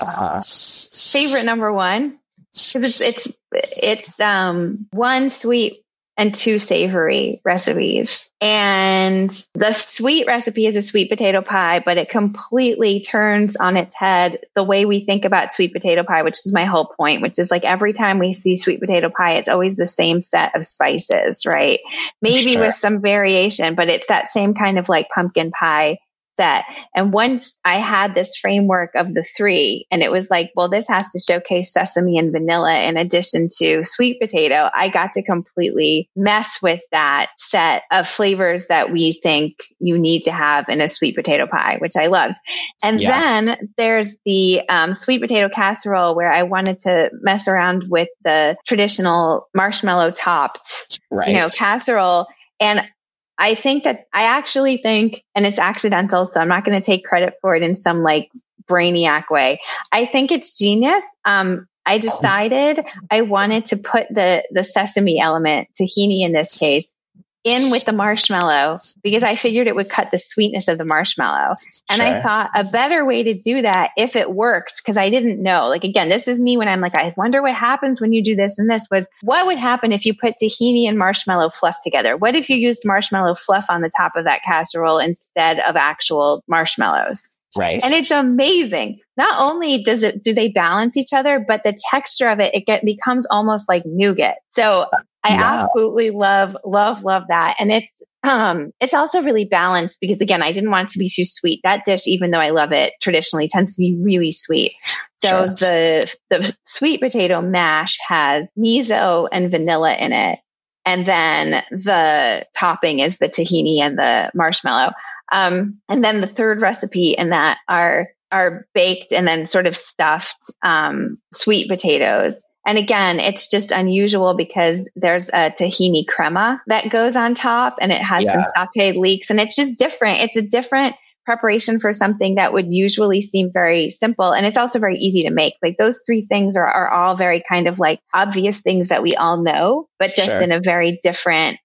uh, favorite number one because it's it's it's um one sweet and two savory recipes. And the sweet recipe is a sweet potato pie, but it completely turns on its head the way we think about sweet potato pie, which is my whole point, which is like every time we see sweet potato pie, it's always the same set of spices, right? Maybe sure. with some variation, but it's that same kind of like pumpkin pie set. And once I had this framework of the three, and it was like, well, this has to showcase sesame and vanilla in addition to sweet potato, I got to completely mess with that set of flavors that we think you need to have in a sweet potato pie, which I loved. And yeah. then there's the um, sweet potato casserole where I wanted to mess around with the traditional marshmallow topped, right. you know, casserole. And I think that I actually think, and it's accidental, so I'm not going to take credit for it in some like brainiac way. I think it's genius. Um, I decided I wanted to put the the sesame element, tahini in this case, in with the marshmallow because I figured it would cut the sweetness of the marshmallow. And sure. I thought a better way to do that if it worked, because I didn't know. Like, again, this is me when I'm like, I wonder what happens when you do this and this was what would happen if you put tahini and marshmallow fluff together? What if you used marshmallow fluff on the top of that casserole instead of actual marshmallows? Right. And it's amazing. Not only does it do they balance each other, but the texture of it, it get, becomes almost like nougat. So I wow. absolutely love, love, love that. And it's, um, it's also really balanced because again, I didn't want it to be too sweet. That dish, even though I love it traditionally, tends to be really sweet. So sure. the, the sweet potato mash has miso and vanilla in it. And then the topping is the tahini and the marshmallow. Um, and then the third recipe in that are, are baked and then sort of stuffed, um, sweet potatoes. And again, it's just unusual because there's a tahini crema that goes on top and it has yeah. some sauteed leeks and it's just different. It's a different preparation for something that would usually seem very simple. And it's also very easy to make. Like those three things are, are all very kind of like obvious things that we all know, but just sure. in a very different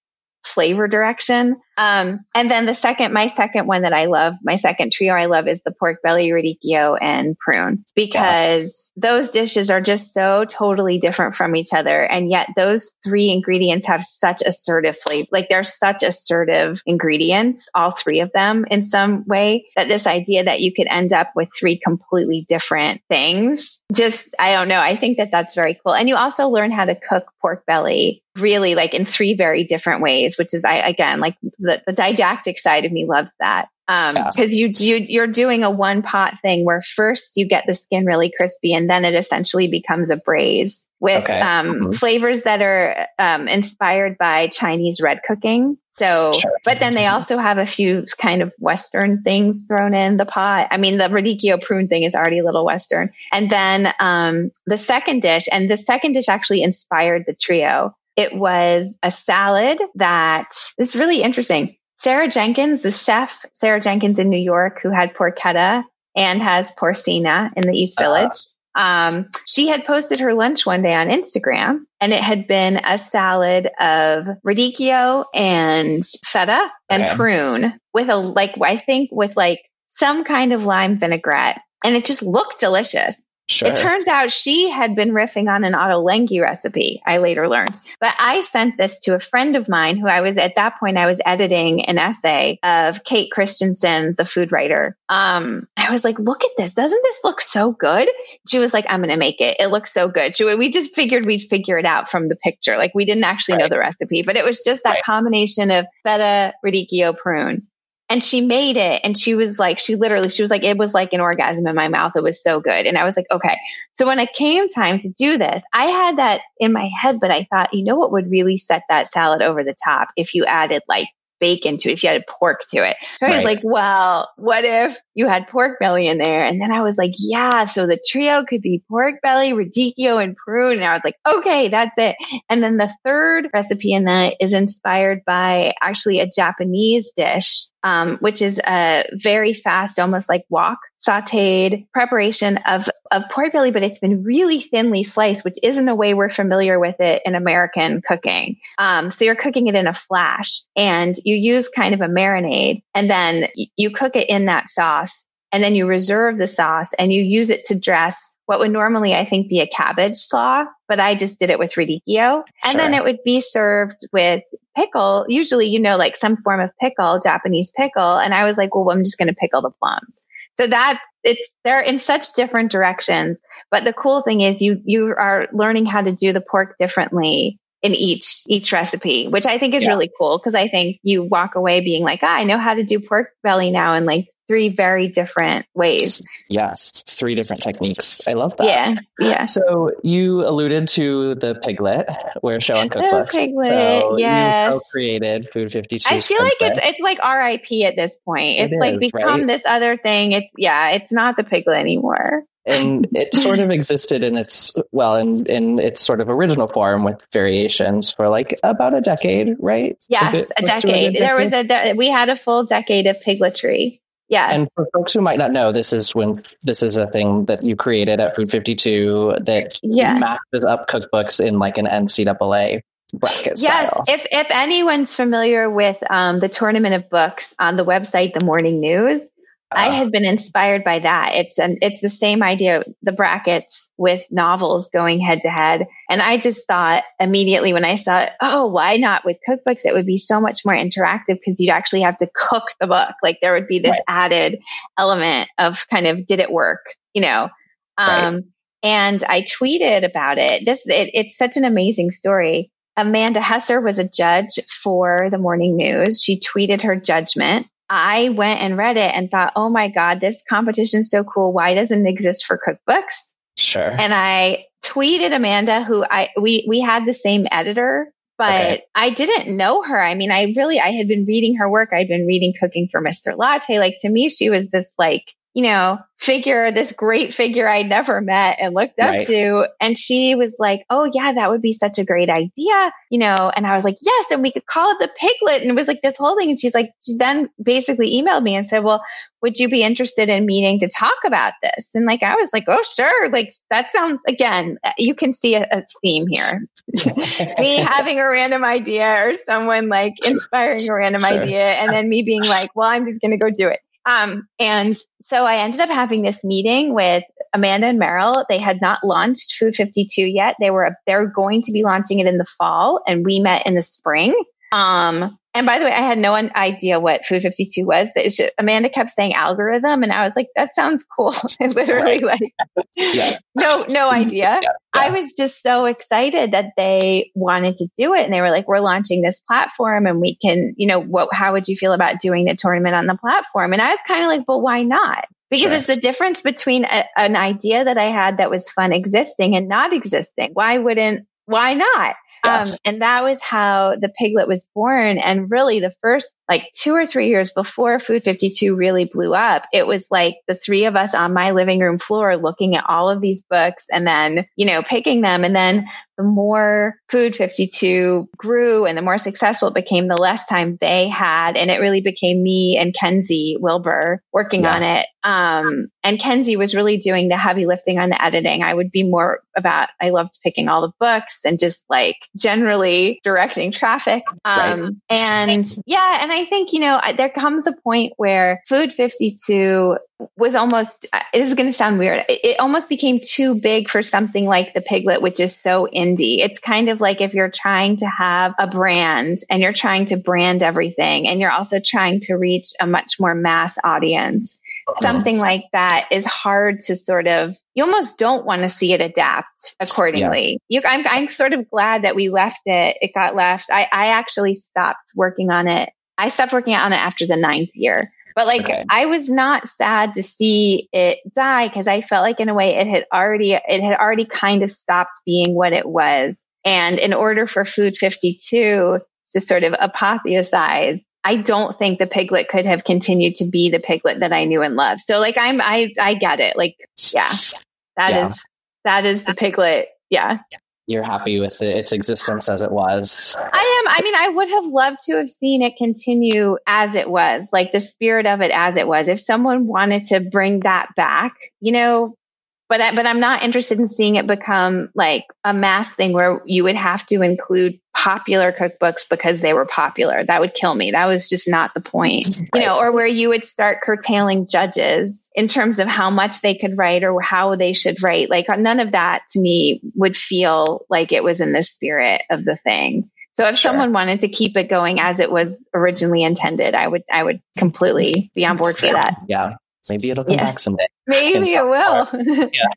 flavor direction. Um, and then the second, my second one that I love, my second trio I love is the pork belly, radicchio, and prune because yeah. those dishes are just so totally different from each other. And yet those three ingredients have such assertive flavor. Like they're such assertive ingredients, all three of them in some way that this idea that you could end up with three completely different things just, I don't know. I think that that's very cool. And you also learn how to cook pork belly really like in three very different ways, which is I, again, like the, the didactic side of me loves that. Um, yeah. cause you, you, you're doing a one pot thing where first you get the skin really crispy and then it essentially becomes a braise with, okay. um, mm-hmm. flavors that are, um, inspired by Chinese red cooking. So, sure. but then they also have a few kind of Western things thrown in the pot. I mean, the radicchio prune thing is already a little Western. And then, um, the second dish and the second dish actually inspired the trio. It was a salad that is really interesting. Sara Jenkins, the chef, Sara Jenkins in New York, who had porchetta and has Porsena in the East uh-huh. Village. Um, she had posted her lunch one day on Instagram and it had been a salad of radicchio and feta and okay. prune with a, like, I think with like some kind of lime vinaigrette. And it just looked delicious. Sure. It turns out she had been riffing on an ottolenghi recipe, I later learned. But I sent this to a friend of mine who I was at that point, I was editing an essay of Kate Christensen, the food writer. Um, I was like, look at this. Doesn't this look so good? She was like, I'm going to make it. It looks so good. She, we just figured we'd figure it out from the picture. Like we didn't actually right. know the recipe, but it was just that right. combination of feta, radicchio, prune and she made it and she was like she literally she was like it was like an orgasm in my mouth it was so good and i was like okay so when it came time to do this i had that in my head but i thought you know what would really set that salad over the top if you added like bacon to it, if you added pork to it. So I was like, well, what if you had pork belly in there? And then I was like, yeah, so the trio could be pork belly, radicchio, and prune. And I was like, okay, that's it. And then the third recipe in that is inspired by actually a Japanese dish um, which is a very fast, almost like wok sauteed preparation of, of pork belly, but it's been really thinly sliced, which isn't a way we're familiar with it in American cooking. Um, so you're cooking it in a flash and you use kind of a marinade and then you cook it in that sauce and then you reserve the sauce and you use it to dress what would normally, I think, be a cabbage slaw, but I just did it with radicchio. And sure. then it would be served with pickle, usually, you know, like some form of pickle, Japanese pickle. And I was like, well, I'm just going to pickle the plums. So that it's, they're in such different directions. But the cool thing is you, you are learning how to do the pork differently in each each recipe, which I think is yeah. really cool because I think you walk away being like, ah, I know how to do pork belly now and like three very different ways. Yes, three different techniques. I love that. Yeah, yeah. So you alluded to the Piglet, where show and cookbooks. The Piglet, so yes. You created Food Fifty Two. I feel like it's it's like R.I.P. at this point. It's it like is, become right? this other thing. It's yeah, it's not the Piglet anymore and it sort of existed in its well in in its sort of original form with variations for like about a decade right yes a decade. there was a we had a full decade of pigletry yeah and for folks who might not know this is when this is a thing that you created at food 52 that yeah. matches up cookbooks in like an ncaa bracket yes style. if if anyone's familiar with um, the tournament of books on the website the morning news I had been inspired by that. It's an it's the same idea, the brackets with novels going head to head. And I just thought immediately when I saw it, oh, why not with cookbooks? It would be so much more interactive because you'd actually have to cook the book. Like there would be this right. added element of kind of did it work, you know? Um, right. and I tweeted about it. This it, it's such an amazing story. Amanda Hesser was a judge for the morning news. She tweeted her judgment I went and read it and thought, oh my God, this competition is so cool. Why doesn't it exist for cookbooks? Sure. And I tweeted Amanda, who I we we had the same editor, but okay. I didn't know her. I mean, I really I had been reading her work. I'd been reading Cooking for Mr. Latte. Like to me, she was this like you know, figure, this great figure I'd never met and looked up right. to. And she was like, Oh, yeah, that would be such a great idea, you know. And I was like, Yes, and we could call it the piglet. And it was like this whole thing. And she's like, she then basically emailed me and said, Well, would you be interested in meeting to talk about this? And like, I was like, Oh, sure. Like, that sounds, again, you can see a, a theme here. me having a random idea or someone like inspiring a random sure. idea and then me being like, Well, I'm just going to go do it. Um, and so I ended up having this meeting with Amanda and Merrill. They had not launched Food 52 yet. They were they're going to be launching it in the fall, and we met in the spring. Um, and by the way, I had no idea what Food 52 was. Amanda kept saying algorithm, and I was like, that sounds cool. I literally right. like, yeah. no, no idea. Yeah. I was just so excited that they wanted to do it. And they were like, we're launching this platform and we can, you know, what, how would you feel about doing the tournament on the platform? And I was kind of like, but why not? Because sure. it's the difference between a, an idea that I had that was fun existing and not existing. Why wouldn't, why not? Yes. Um, and that was how the piglet was born. And really the first like two or three years before Food 52 really blew up, it was like the three of us on my living room floor looking at all of these books and then, you know, picking them. And then the more Food 52 grew and the more successful it became, the less time they had. And it really became me and Kenzie Wilbur working yeah. on it. Um, and Kenzie was really doing the heavy lifting on the editing. I would be more about, I loved picking all the books and just like generally directing traffic. Um, right. and yeah, and I think, you know, there comes a point where Food 52 was almost uh, this is going to sound weird. It almost became too big for something like the piglet which is so indie. It's kind of like if you're trying to have a brand and you're trying to brand everything and you're also trying to reach a much more mass audience. Something like that is hard to sort of you almost don't want to see it adapt accordingly. Yeah. you, I'm, I'm sort of glad that we left it it got left. I, I actually stopped working on it i stopped working on it after the ninth year but like okay. I was not sad to see it die because I felt like in a way it had already it had already kind of stopped being what it was. And in order for Food 52 to sort of apotheosize, I don't think the piglet could have continued to be the piglet that I knew and loved. So like I'm I I get it. Like yeah. that yeah. is that is the piglet. Yeah you're happy with it, its existence as it was. I am. I mean, I would have loved to have seen it continue as it was, like the spirit of it as it was. If someone wanted to bring that back, you know, but I, but I'm not interested in seeing it become like a mass thing where you would have to include popular cookbooks because they were popular. That would kill me. That was just not the point, you know, or where you would start curtailing judges in terms of how much they could write or how they should write. Like none of that to me would feel like it was in the spirit of the thing. So if sure. someone wanted to keep it going as it was originally intended, I would I would completely be on board for that. Yeah. Maybe it'll come yeah. back someday. Maybe it will. yeah.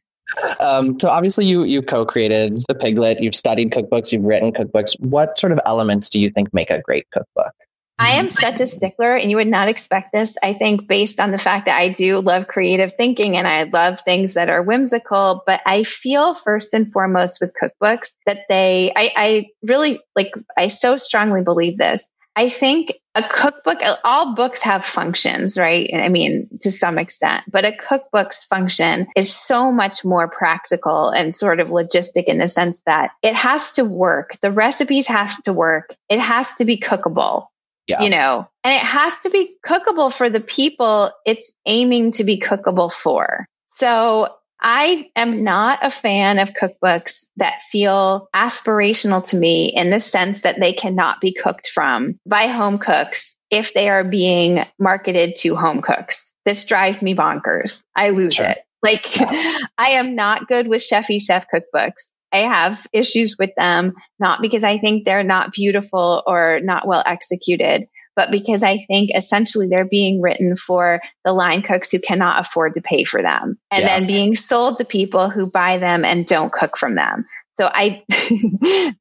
Um, so obviously you you co-created the Piglet. You've studied cookbooks. You've written cookbooks. What sort of elements do you think make a great cookbook? I am such a stickler, and you would not expect this. I think, based on the fact that I do love creative thinking and I love things that are whimsical, but I feel first and foremost with cookbooks that they, I, I really like, I so strongly believe this. I think a cookbook, all books have functions, right? I mean, to some extent, but a cookbook's function is so much more practical and sort of logistic in the sense that it has to work. The recipes have to work. It has to be cookable. Yes. You know, and it has to be cookable for the people it's aiming to be cookable for. So I am not a fan of cookbooks that feel aspirational to me in the sense that they cannot be cooked from by home cooks if they are being marketed to home cooks. This drives me bonkers. I lose sure. it. Like. I am not good with Chefy Chef cookbooks. I have issues with them, not because I think they're not beautiful or not well executed, but because I think essentially they're being written for the line cooks who cannot afford to pay for them and yeah. then being sold to people who buy them and don't cook from them. So I,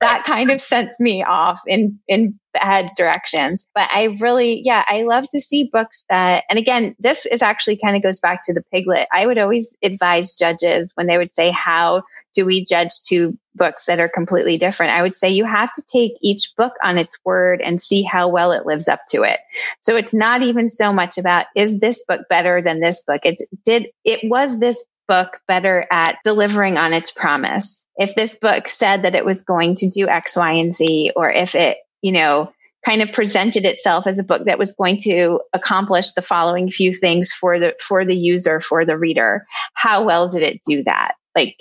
that kind of sends me off in, in bad directions. But I really, yeah, I love to see books that, and again, this is actually kind of goes back to the piglet. I would always advise judges when they would say, how do we judge two books that are completely different? I would say you have to take each book on its word and see how well it lives up to it. So it's not even so much about, is this book better than this book? It did, it was this book better at delivering on its promise. If this book said that it was going to do X, Y, and Z, or if it, you know, kind of presented itself as a book that was going to accomplish the following few things for the for the user for the reader how well did it do that like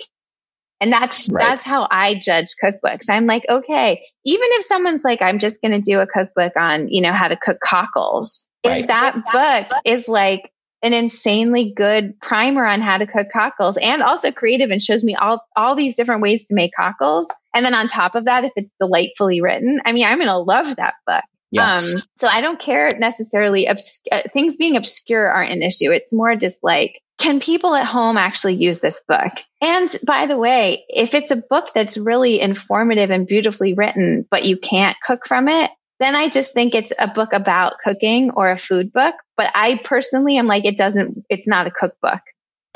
and that's right. that's how I judge cookbooks. I'm like, okay, even if someone's like, I'm just going to do a cookbook on, you know, how to cook cockles. Right. If that book is like an insanely good primer on how to cook cockles and also creative and shows me all all these different ways to make cockles. And then on top of that, if it's delightfully written, I mean, I'm going to love that book. Yes. Um, so I don't care necessarily. Obs- uh, things being obscure aren't an issue. It's more just like, can people at home actually use this book? And by the way, if it's a book that's really informative and beautifully written, but you can't cook from it, then I just think it's a book about cooking or a food book. But I personally am like, it doesn't, it's not a cookbook.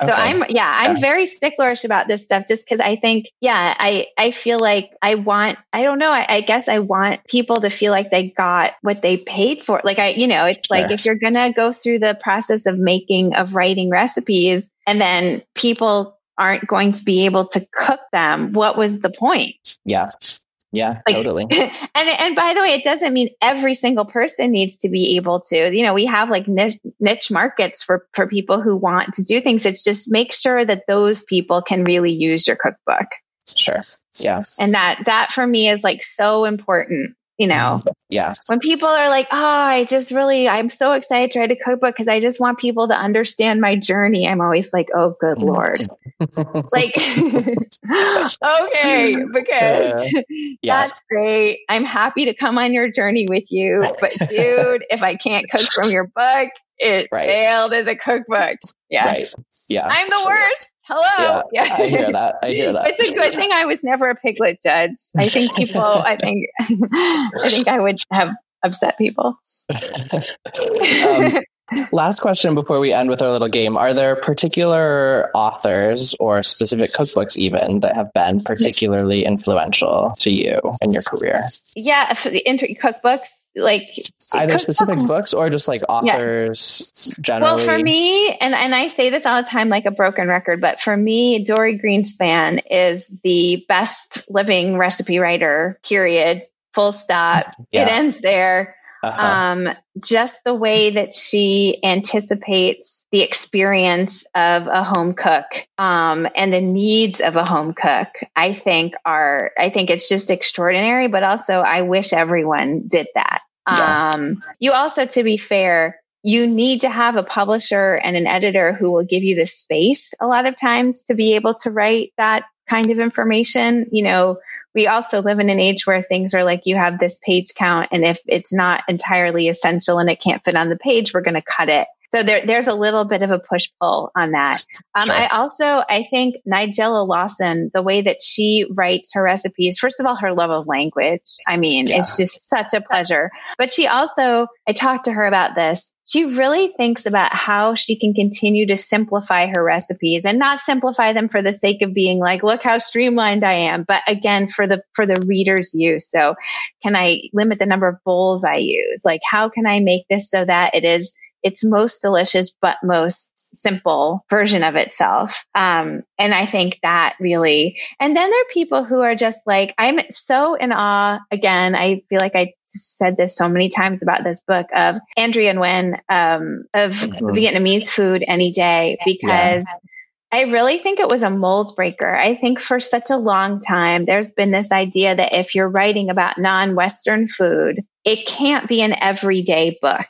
Okay. So I'm, yeah, I'm yeah. very sticklerish about this stuff just because I think, yeah, I, I feel like I want, I don't know, I, I, guess I want people to feel like they got what they paid for. Like I, you know, it's sure. like if you're going to go through the process of making, of writing recipes and then people aren't going to be able to cook them, what was the point? Yeah. Yeah, like, totally. And and by the way, it doesn't mean every single person needs to be able to. You know, we have like niche, niche markets for for people who want to do things. It's just make sure that those people can really use your cookbook. Sure. Yeah. And that that for me is like so important you know yeah when people are like oh i just really i'm so excited to write a cookbook because i just want people to understand my journey i'm always like oh good mm. lord like okay because uh, yes. that's great i'm happy to come on your journey with you but dude if i can't cook from your book it right. failed as a cookbook yeah right. yeah i'm the worst hello. Yeah, yeah, I hear that. I hear that. It's a good thing I was never a piglet judge. I think people. I think. I think I would have upset people. um, last question before we end with our little game: Are there particular authors or specific cookbooks, even that have been particularly influential to you in your career? Yeah, inter- cookbooks like either specific books or just like authors yeah. generally. Well, for me, and and I say this all the time, like a broken record, but for me, Dorie Greenspan is the best living recipe writer. Period. Full stop. Yeah. It ends there. Uh-huh. Um, just the way that she anticipates the experience of a home cook um, and the needs of a home cook, I think are, I think it's just extraordinary, but also I wish everyone did that. Yeah. Um, you also, to be fair, you need to have a publisher and an editor who will give you the space a lot of times to be able to write that kind of information. You know, we also live in an age where things are like you have this page count and if it's not entirely essential and it can't fit on the page we're going to cut it so there, there's a little bit of a push pull on that. Um. I also, I think Nigella Lawson, the way that she writes her recipes, first of all, her love of language. I mean, yeah. it's just such a pleasure. But she also, I talked to her about this. She really thinks about how she can continue to simplify her recipes and not simplify them for the sake of being like, look how streamlined I am, but again, for the, for the reader's use. So can I limit the number of bowls I use? Like, how can I make this so that it is its most delicious but most simple version of itself. Um, and I think that really, and then there are people who are just like, I'm so in awe. Again, I feel like I said this so many times about this book of Andrea Nguyen um, of mm-hmm. Vietnamese food any day because. Yeah. I really think it was a mold breaker. I think for such a long time, there's been this idea that if you're writing about non Western food, it can't be an everyday book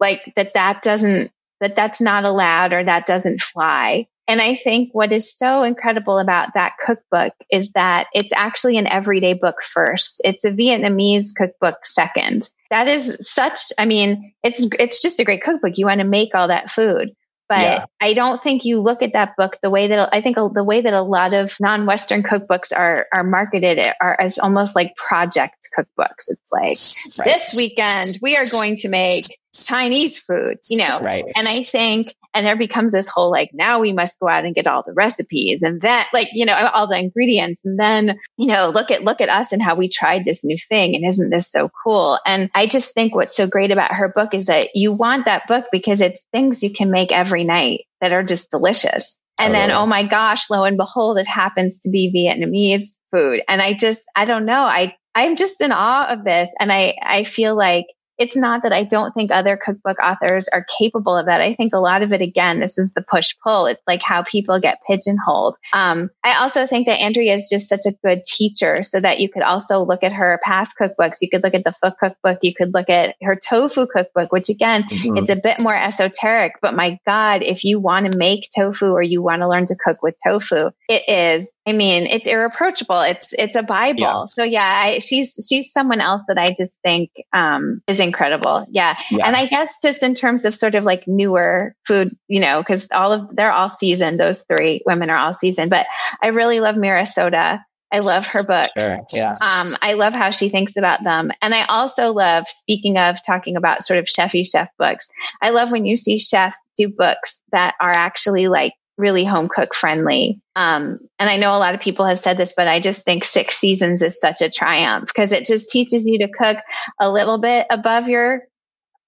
like that that doesn't that that's not allowed or that doesn't fly. And I think what is so incredible about that cookbook is that it's actually an everyday book first. It's a Vietnamese cookbook second. That is such, I mean, it's, it's just a great cookbook. You want to make all that food. But yeah. I don't think you look at that book the way that I think the way that a lot of non-Western cookbooks are are marketed are as almost like project cookbooks. It's like right. this weekend we are going to make Chinese food, you know. Right. And I think and there becomes this whole like now we must go out and get all the recipes and that like you know all the ingredients and then you know look at look at us and how we tried this new thing and isn't this so cool and i just think what's so great about her book is that you want that book because it's things you can make every night that are just delicious and oh, then, oh my gosh, lo and behold, it happens to be Vietnamese food. And I just, I don't know. I, I'm just in awe of this. And I, I feel like it's not that I don't think other cookbook authors are capable of that. I think a lot of it, again, this is the push pull. It's like how people get pigeonholed. Um, I also think that Andrea is just such a good teacher so that you could also look at her past cookbooks. You could look at the Pho cookbook. You could look at her tofu cookbook, which again, mm-hmm. it's a bit more esoteric, but my God, if you want to make tofu or you want to learn to cook with tofu, it is, I mean, it's irreproachable. It's, it's a Bible. Yeah. So yeah, I, she's, she's someone else that I just think, um, is incredible. Yeah. yeah. And I guess just in terms of sort of like newer food, you know, because all of they're all seasoned, those three women are all seasoned. But I really love Meera Sodha. I love her books. Sure. Yeah. Um, I love how she thinks about them. And I also love, speaking of talking about sort of chefy chef books, I love when you see chefs do books that are actually like really home cook friendly. Um, and I know a lot of people have said this, but I just think six seasons is such a triumph because it just teaches you to cook a little bit above your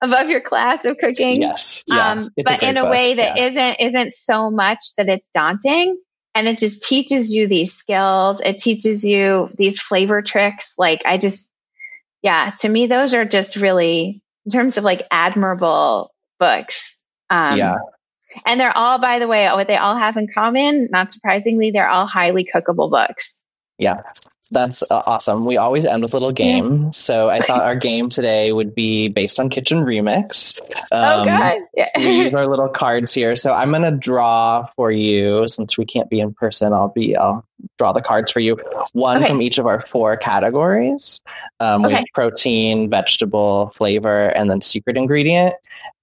above your class of cooking. Yes, yes. Um, but in a way that yeah. not isn't so much that it's daunting. And it just teaches you these skills. It teaches you these flavor tricks. Like I just, yeah, to me, those are just really, in terms of like admirable books. Um, yeah. And they're all, by the way, what they all have in common, not surprisingly, they're all highly cookable books. Yeah. That's uh, awesome. We always end with a little game. So I thought our game today would be based on Kitchen Remix. Oh, um, oh, God. Yeah. we use our little cards here. So I'm going to draw for you since we can't be in person. I'll be, I'll draw the cards for you. One okay. from each of our four categories. Um, okay. We have protein, vegetable, flavor, and then secret ingredient.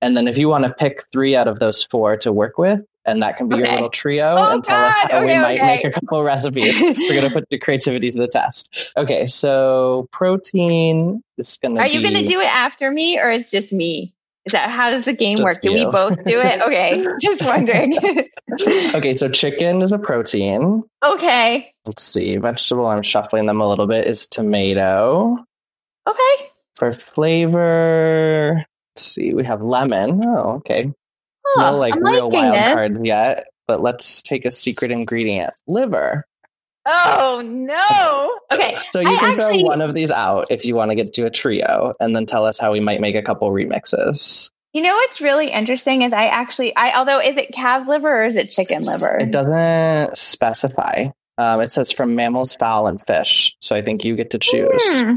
And then if you want to pick three out of those four to work with, and that can be okay. your little trio oh, and tell God. us how okay, we might make a couple recipes. We're going to put the creativity to the test. Okay, so protein is going to Are you going to do it after me or it's just me? Is that how does the game work? You. Do we both do it? Okay, just wondering. okay, so chicken is a protein. Okay. Let's see. Vegetable, I'm shuffling them a little bit, is tomato. Okay. For flavor, let's see, we have lemon. Oh, okay no like I'm real wild it. cards yet, but let's take a secret ingredient liver. Oh no. Okay. So you I can actually... throw one of these out if you want to get to a trio and then tell us how we might make a couple remixes. You know what's really interesting is I actually I although is it calf liver or is it chicken liver? It doesn't specify. Um, it says from mammals, fowl, and fish. So I think you get to choose. Hmm.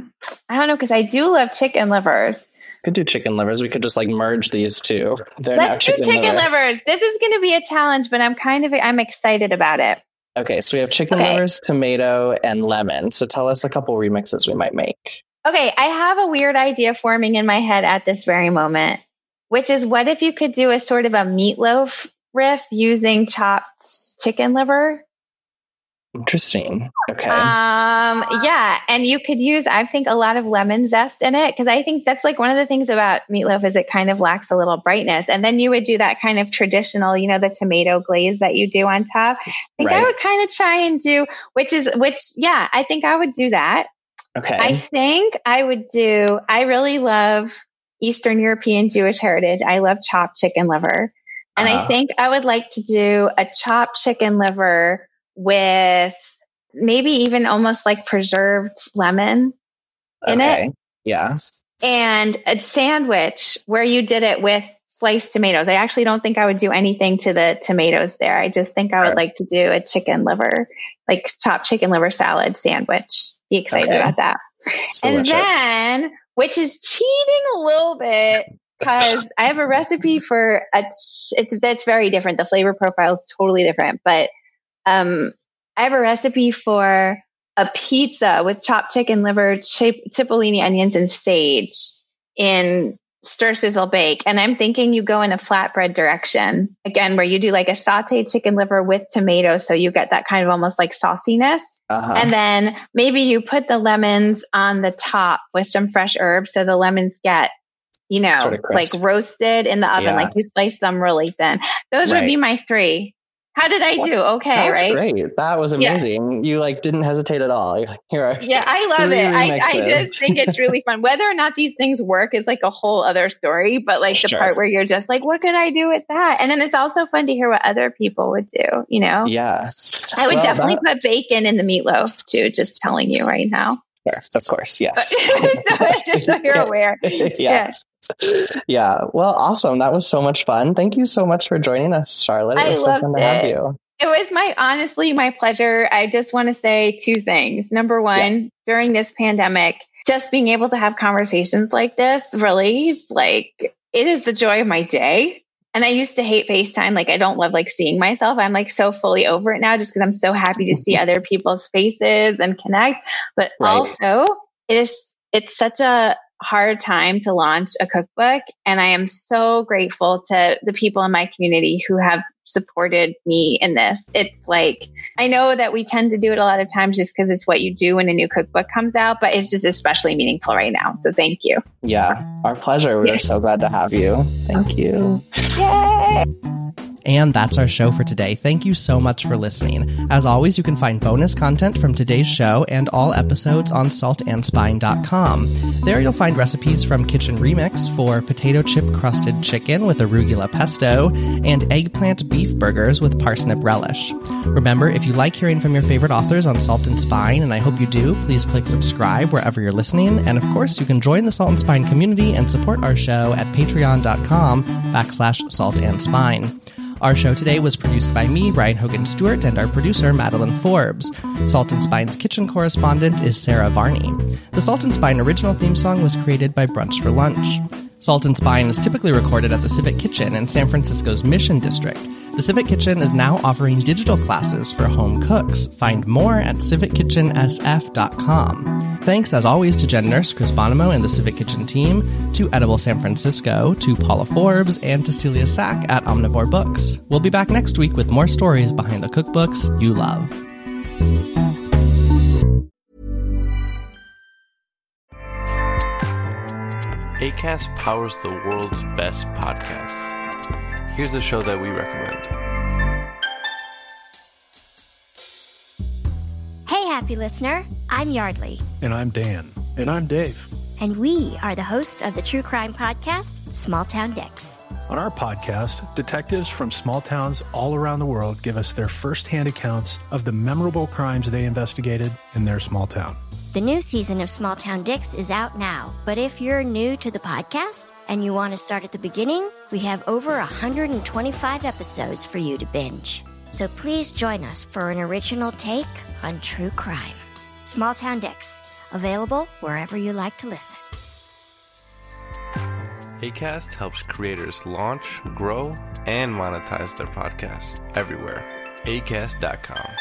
I don't know because I do love chicken livers could do chicken livers. We could just like merge these two. They're Let's do chicken liver. livers. This is going to be a challenge, but I'm kind of I'm excited about it. Okay, so we have chicken okay. livers, tomato, and lemon. So tell us a couple remixes we might make. Okay, I have a weird idea forming in my head at this very moment. which is what if you could do a sort of a meatloaf riff using chopped chicken liver? Interesting. Okay. Um, yeah, and you could use, I think, a lot of lemon zest in it because I think that's like one of the things about meatloaf is it kind of lacks a little brightness. And then you would do that kind of traditional, you know, the tomato glaze that you do on top. I think right. I would kind of try and do, which is, which, yeah, I think I would do that. Okay. I think I would do, I really love Eastern European Jewish heritage. I love chopped chicken liver. And uh-huh. I think I would like to do a chopped chicken liver with maybe even almost like preserved lemon in okay. it. Yeah. And a sandwich where you did it with sliced tomatoes. I actually don't think I would do anything to the tomatoes there. I just think I would right. like to do a chicken liver, like chopped chicken liver salad sandwich. Be excited okay. about that. and then, which is cheating a little bit because I have a recipe for a, it's, that's very different. The flavor profile is totally different, but um, I have a recipe for a pizza with chopped chicken liver, chip, cipollini, onions, and sage in stir sizzle bake. And I'm thinking you go in a flatbread direction again, where you do like a sauteed chicken liver with tomatoes. So you get that kind of almost like sauciness. Uh-huh. And then maybe you put the lemons on the top with some fresh herbs. So the lemons get you know, sort of like roasted in the oven, yeah. like you slice them really thin. Those right. would be my three. How did I do? Okay, Right. That's right? Great. That was amazing. Yeah. You like didn't hesitate at all. Like, here. Yeah, I love it. I, I just think it's really fun. Whether or not these things work is like a whole other story. But like the part where you're just like, what could I do with that? And then it's also fun to hear what other people would do. You know? Yeah. I would well, definitely that... put bacon in the meatloaf too. Just telling you right now. Of course, yes. so, just so you're aware. yeah. yeah yeah. Well, awesome. That was so much fun. Thank you so much for joining us, Charlotte. It was I so fun to it. have you. It was my honestly my pleasure. I just want to say two things. Number one, yeah. during this pandemic, just being able to have conversations like this really is like it is the joy of my day. And I used to hate FaceTime. Like I don't love like seeing myself. I'm like so fully over it now just because I'm so happy to see other people's faces and connect. But right. also it is it's such a hard time to launch a cookbook. And I am so grateful to the people in my community who have supported me in this. It's like, I know that we tend to do it a lot of times just because it's what you do when a new cookbook comes out, but it's just especially meaningful right now. So thank you. Yeah, our pleasure. We are so glad to have you. Thank you. Yay! And that's our show for today. Thank you so much for listening. As always, you can find bonus content from today's show and all episodes on saltandspine.com. There you'll find recipes from Kitchen Remix for potato chip crusted chicken with arugula pesto and eggplant beef burgers with parsnip relish. Remember, if you like hearing from your favorite authors on Salt and Spine, and I hope you do, please click subscribe wherever you're listening. And of course, you can join the Salt and Spine community and support our show at patreon.com backslash salt and spine. Our show today was produced by me, Ryan Hogan Stewart, and our producer, Madeline Forbes. Salt and Spine's kitchen correspondent is Sarah Varney. The Salt and Spine original theme song was created by Brunch for Lunch. Salt and Spine is typically recorded at the Civic Kitchen in San Francisco's Mission District. The Civic Kitchen is now offering digital classes for home cooks. Find more at civickitchensf.com. Thanks, as always, to Jen Nurse, Chris Bonomo, and the Civic Kitchen team, to Edible San Francisco, to Paula Forbes, and to Celia Sack at Omnivore Books. We'll be back next week with more stories behind the cookbooks you love. ACAST powers the world's best podcasts here's a show that we recommend. Hey, happy listener. I'm Yeardley. And I'm Dan. And I'm Dave. And we are the hosts of the true crime podcast, Small Town Dicks. On our podcast, detectives from small towns all around the world give us their firsthand accounts of the memorable crimes they investigated in their small town. The new season of Small Town Dicks is out now, but if you're new to the podcast, and you want to start at the beginning, we have over 125 episodes for you to binge. So please join us for an original take on true crime. Small Town Dicks, available wherever you like to listen. ACAST helps creators launch, grow, and monetize their podcasts everywhere. ACAST.com.